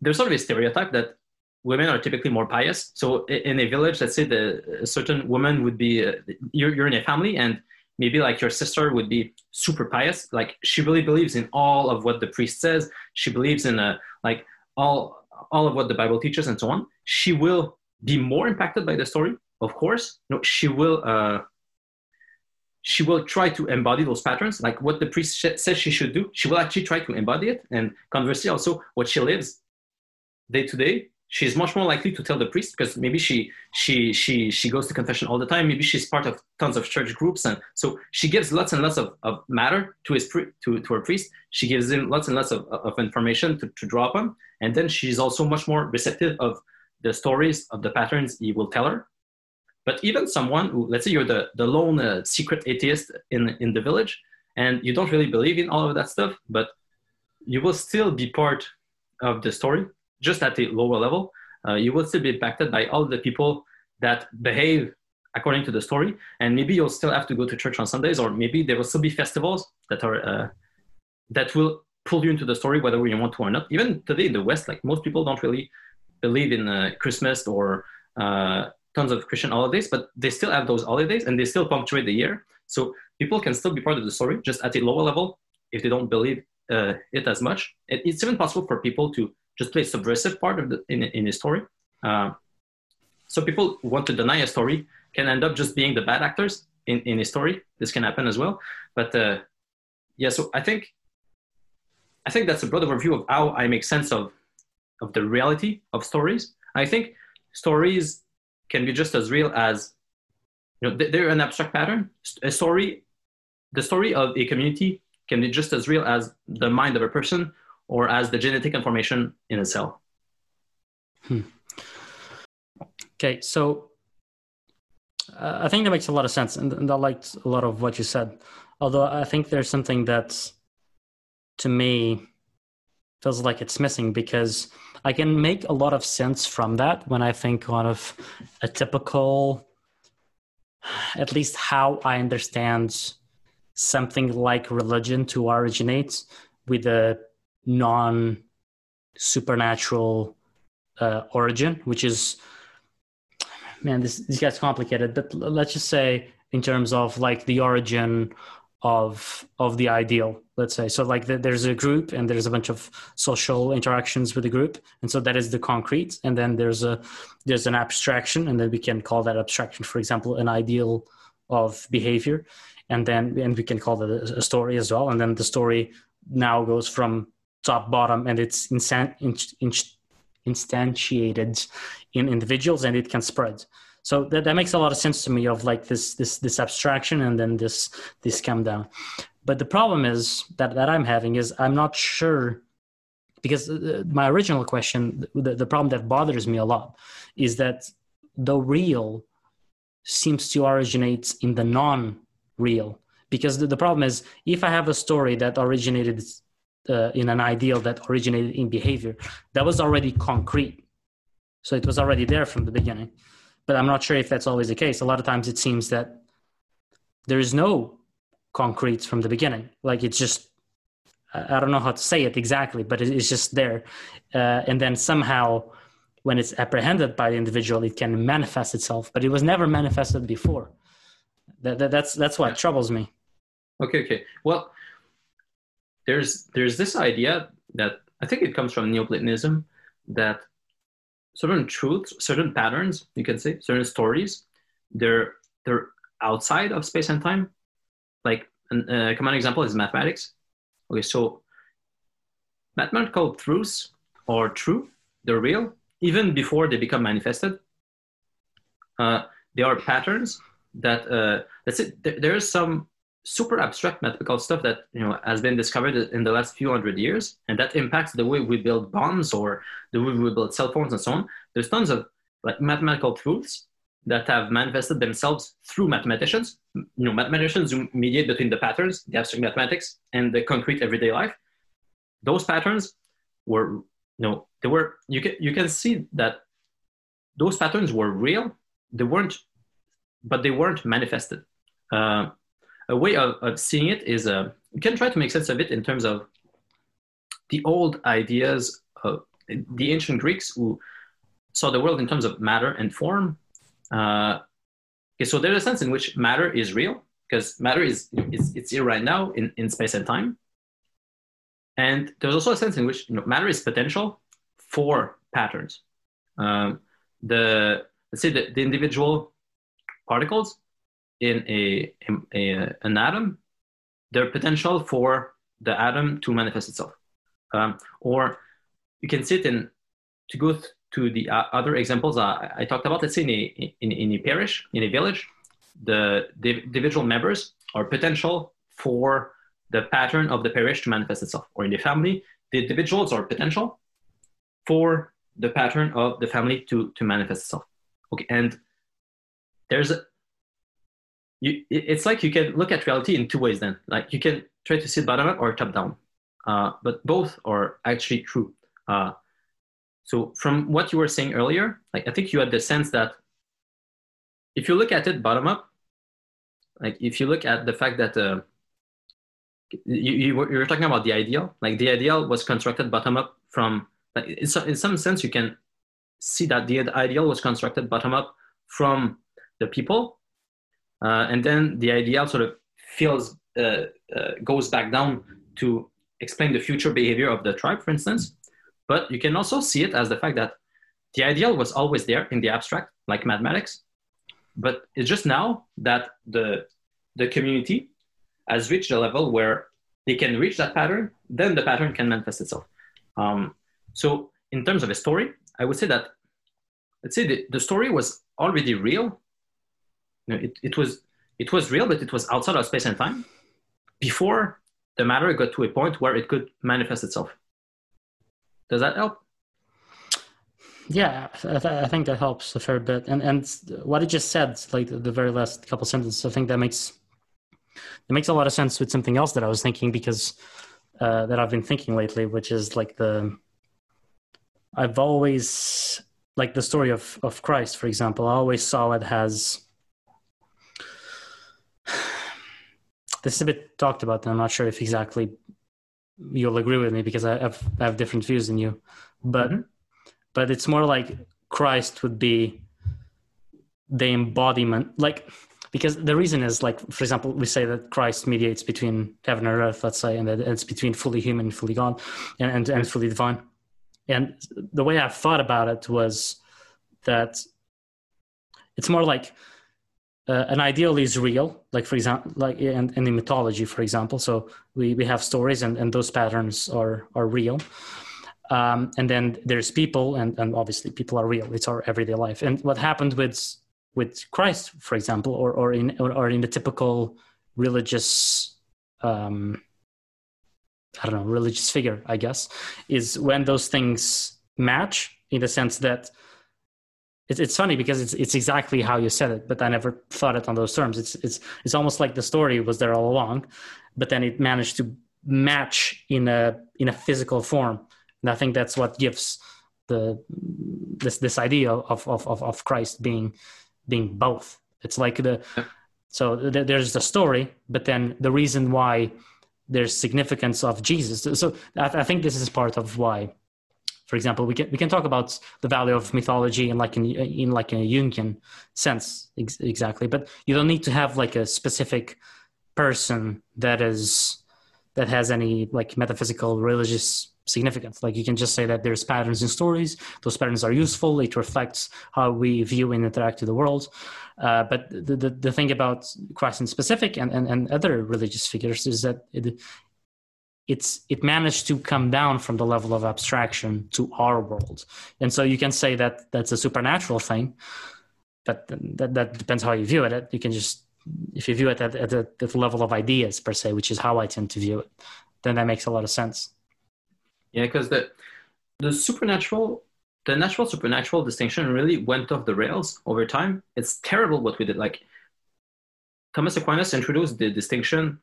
There's sort of a stereotype that women are typically more pious. So in a village, let's say the a certain woman would be, uh, you're, you're in a family and maybe like your sister would be super pious. Like she really believes in all of what the priest says. She believes in uh, like all, all of what the Bible teaches and so on. She will be more impacted by the story, of course. No, she will, uh, she will try to embody those patterns, like what the priest sh- says she should do. She will actually try to embody it. And conversely, also what she lives day to day, she's much more likely to tell the priest because maybe she she she she goes to confession all the time. Maybe she's part of tons of church groups, and so she gives lots and lots of, of matter to his pri- to to her priest. She gives him lots and lots of, of information to, to draw upon, and then she's also much more receptive of the stories of the patterns he will tell her but even someone who, let's say you're the, the lone uh, secret atheist in, in the village and you don't really believe in all of that stuff, but you will still be part of the story, just at a lower level. Uh, you will still be impacted by all the people that behave according to the story. And maybe you'll still have to go to church on Sundays, or maybe there will still be festivals that are uh, that will pull you into the story, whether you want to or not. Even today in the West, like most people don't really believe in uh, Christmas or uh, tons of Christian holidays, but they still have those holidays and they still punctuate the year. So people can still be part of the story, just at a lower level if they don't believe uh, it as much. It, it's even possible for people to just play subversive part of the in, in a story. Uh, so people who want to deny a story can end up just being the bad actors in, in a story. This can happen as well. But uh, yeah, so I think I think that's a broad overview of how I make sense of of the reality of stories. I think stories can be just as real as you know they're an abstract pattern. A story, the story of a community can be just as real as the mind of a person or as the genetic information in a cell. Hmm. Okay, so uh, I think that makes a lot of sense, and, and I liked a lot of what you said. Although I think there's something that, to me, feels like it's missing because I can make a lot of sense from that when I think of a typical, at least how I understand something like religion to originate with a non supernatural uh, origin, which is man, this this gets complicated. But let's just say in terms of like the origin of of the ideal let's say. So like the, there's a group and there's a bunch of social interactions with the group. And so that is the concrete. And then there's a there's an abstraction and then we can call that abstraction for example an ideal of behavior. And then and we can call that a, story as well. And then the story now goes from top bottom and it's instant, instantiated in individuals and it can spread so that, that makes a lot of sense to me of like this this this abstraction and then this this come down. But the problem is that that i'm having is i'm not sure because uh, my original question the, the problem that bothers me a lot is that the real seems to originate in the non-real. Because the, the problem is if i have a story that originated uh, in an ideal that originated in behavior that was already concrete. So it was already there from the beginning but i'm not sure if that's always the case. A lot of times it seems that there is no concrete from the beginning. Like it's just i don't know how to say it exactly but it's just there. Uh, and then somehow when it's apprehended by the individual it can manifest itself but it was never manifested before. That, that that's that's what troubles me. Okay okay. Well there's there's this idea that I think it comes from Neoplatonism that certain truths, certain patterns, you can say, certain stories, they're they're outside of space and time. Like a common example is mathematics. Okay, so mathematical truths are true, they're real, even before they become manifested. Uh, they are patterns that uh, say there, there is some super abstract mathematical stuff that you know has been discovered in the last few hundred years, and that impacts the way we build bombs or the way we build cell phones and so on. There's tons of like mathematical truths that have manifested themselves through mathematicians. You know, mathematicians who mediate between the patterns, the abstract mathematics, and the concrete everyday life. Those patterns were, you know, they were. You can you can see that those patterns were real. They weren't, but they weren't manifested. Uh, a way of, of seeing it is uh, you can try to make sense of it in terms of the old ideas of the ancient Greeks who saw the world in terms of matter and form. Uh, okay, so there's a sense in which matter is real because matter is, is it's here right now in, in space and time. And there's also a sense in which you know, matter is potential for patterns. Um, the let's say the, the individual particles in a, a, an atom, their potential for the atom to manifest itself. Um, or you can sit in to go th- to the uh, other examples uh, I talked about. Let's say in a, in, in a parish, in a village, the, the individual members are potential for the pattern of the parish to manifest itself. Or in the family, the individuals are potential for the pattern of the family to, to manifest itself. Okay, and there's you, it's like you can look at reality in two ways then. Like you can try to see it bottom up or top down. Uh, but both are actually true. Uh, so from what you were saying earlier like i think you had the sense that if you look at it bottom up like if you look at the fact that uh, you, you, were, you were talking about the ideal like the ideal was constructed bottom up from like in, in some sense you can see that the ideal was constructed bottom up from the people uh, and then the ideal sort of feels uh, uh, goes back down to explain the future behavior of the tribe, for instance. But you can also see it as the fact that the ideal was always there in the abstract, like mathematics. But it's just now that the, the community has reached a level where they can reach that pattern, then the pattern can manifest itself. Um, so, in terms of a story, I would say that, let's say the, the story was already real. You know, it, it, was, it was real, but it was outside of space and time before the matter got to a point where it could manifest itself. Does that help? Yeah, I, th- I, think that helps a fair bit. And and what it just said, like the very last couple sentences, I think that makes it makes a lot of sense with something else that I was thinking because uh, that I've been thinking lately, which is like the I've always like the story of of Christ, for example. I always saw it as this is a bit talked about, and I'm not sure if exactly you'll agree with me because I have, I have different views than you, but mm-hmm. but it's more like Christ would be the embodiment, like because the reason is like for example we say that Christ mediates between heaven and earth, let's say, and that it's between fully human and fully God, and and, and fully divine. And the way I've thought about it was that it's more like uh, an ideal is real like for example like in, in the mythology for example. So we, we have stories and, and those patterns are are real. Um, and then there's people and, and obviously people are real. It's our everyday life. And what happened with with christ for example or, or in or, or in the typical religious um, i don't know religious figure i guess is when those things match in the sense that it's, it's funny because it's it's exactly how you said it, but I never thought it on those terms. It's it's it's almost like the story was there all along, but then it managed to match in a in a physical form, and I think that's what gives the this this idea of of of, of Christ being being both. It's like the so there's the story, but then the reason why there's significance of Jesus. So I, I think this is part of why for example, we can we can talk about the value of mythology in like in, in like a Jungian sense ex- exactly, but you don't need to have like a specific person that is that has any like metaphysical religious significance. Like you can just say that there's patterns in stories; those patterns are useful. It reflects how we view and interact with the world. Uh, but the, the, the thing about Christ in specific and, and, and other religious figures is that it, it's it managed to come down from the level of abstraction to our world. And so you can say that that's a supernatural thing but that, that depends how you view it. You can just if you view it at, at, the, at the level of ideas per se which is how i tend to view it then that makes a lot of sense. Yeah because the the supernatural the natural supernatural distinction really went off the rails over time. It's terrible what we did. Like thomas aquinas introduced the distinction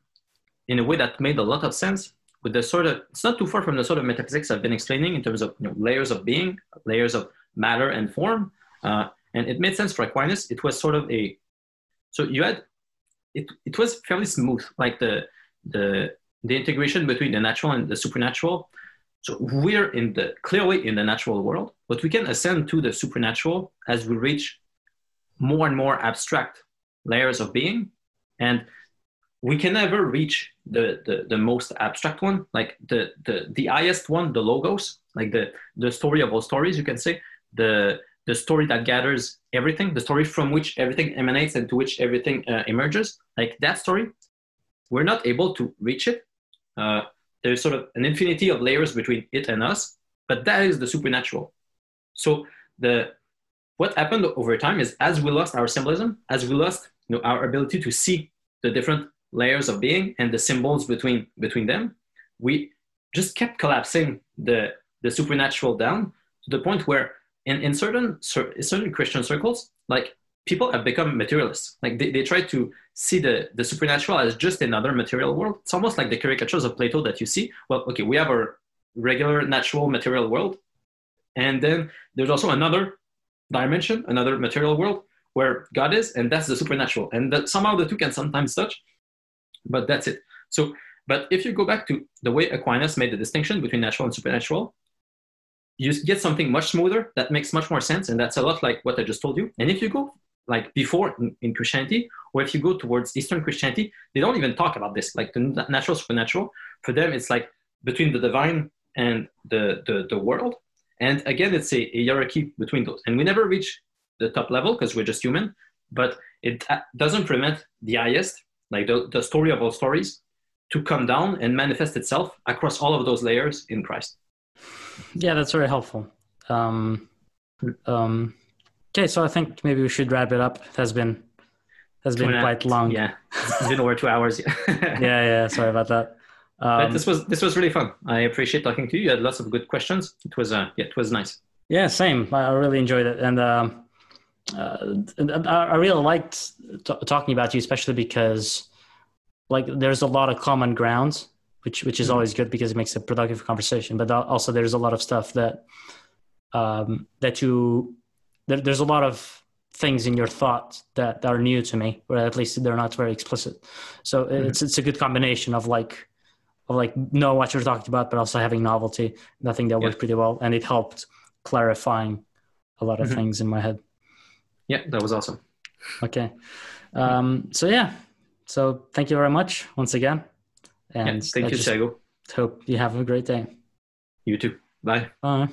in a way that made a lot of sense with the sort of it's not too far from the sort of metaphysics I've been explaining in terms of you know, layers of being, layers of matter and form, uh, and it made sense for Aquinas. It was sort of a so you had it. It was fairly smooth, like the the the integration between the natural and the supernatural. So we're in the clearly in the natural world, but we can ascend to the supernatural as we reach more and more abstract layers of being, and we can never reach the, the, the most abstract one, like the, the, the highest one, the logos, like the, the story of all stories, you can say, the, the story that gathers everything, the story from which everything emanates and to which everything uh, emerges, like that story, we're not able to reach it. Uh, there's sort of an infinity of layers between it and us, but that is the supernatural. So the what happened over time is as we lost our symbolism, as we lost you know, our ability to see the different layers of being and the symbols between between them, we just kept collapsing the the supernatural down to the point where in, in certain certain Christian circles, like people have become materialists. Like they, they try to see the, the supernatural as just another material world. It's almost like the caricatures of Plato that you see. Well, okay, we have our regular natural material world. And then there's also another dimension, another material world where God is, and that's the supernatural. And that somehow the two can sometimes touch but that's it. So, but if you go back to the way Aquinas made the distinction between natural and supernatural, you get something much smoother that makes much more sense, and that's a lot like what I just told you. And if you go like before in, in Christianity, or if you go towards Eastern Christianity, they don't even talk about this, like the natural supernatural. For them, it's like between the divine and the, the, the world. And again, it's a, a hierarchy between those. And we never reach the top level because we're just human, but it uh, doesn't prevent the highest, like the, the story of all stories, to come down and manifest itself across all of those layers in Christ. Yeah, that's very helpful. Um, um, okay, so I think maybe we should wrap it up. It has been has been quite long. Yeah, it's been over two hours. yeah, yeah. Sorry about that. Um, this was this was really fun. I appreciate talking to you. You had lots of good questions. It was uh, yeah, it was nice. Yeah, same. I really enjoyed it, and um, uh, I really liked t- talking about you, especially because like there's a lot of common grounds, which which is mm-hmm. always good because it makes a productive conversation. But also there's a lot of stuff that um, that you there, there's a lot of things in your thought that are new to me, or at least they're not very explicit. So mm-hmm. it's it's a good combination of like of like know what you're talking about, but also having novelty. I think that worked pretty well, and it helped clarifying a lot of mm-hmm. things in my head. Yeah, that was awesome. Okay, um, so yeah, so thank you very much once again, and yeah, thank you, Sego. Hope you have a great day. You too. Bye. Bye.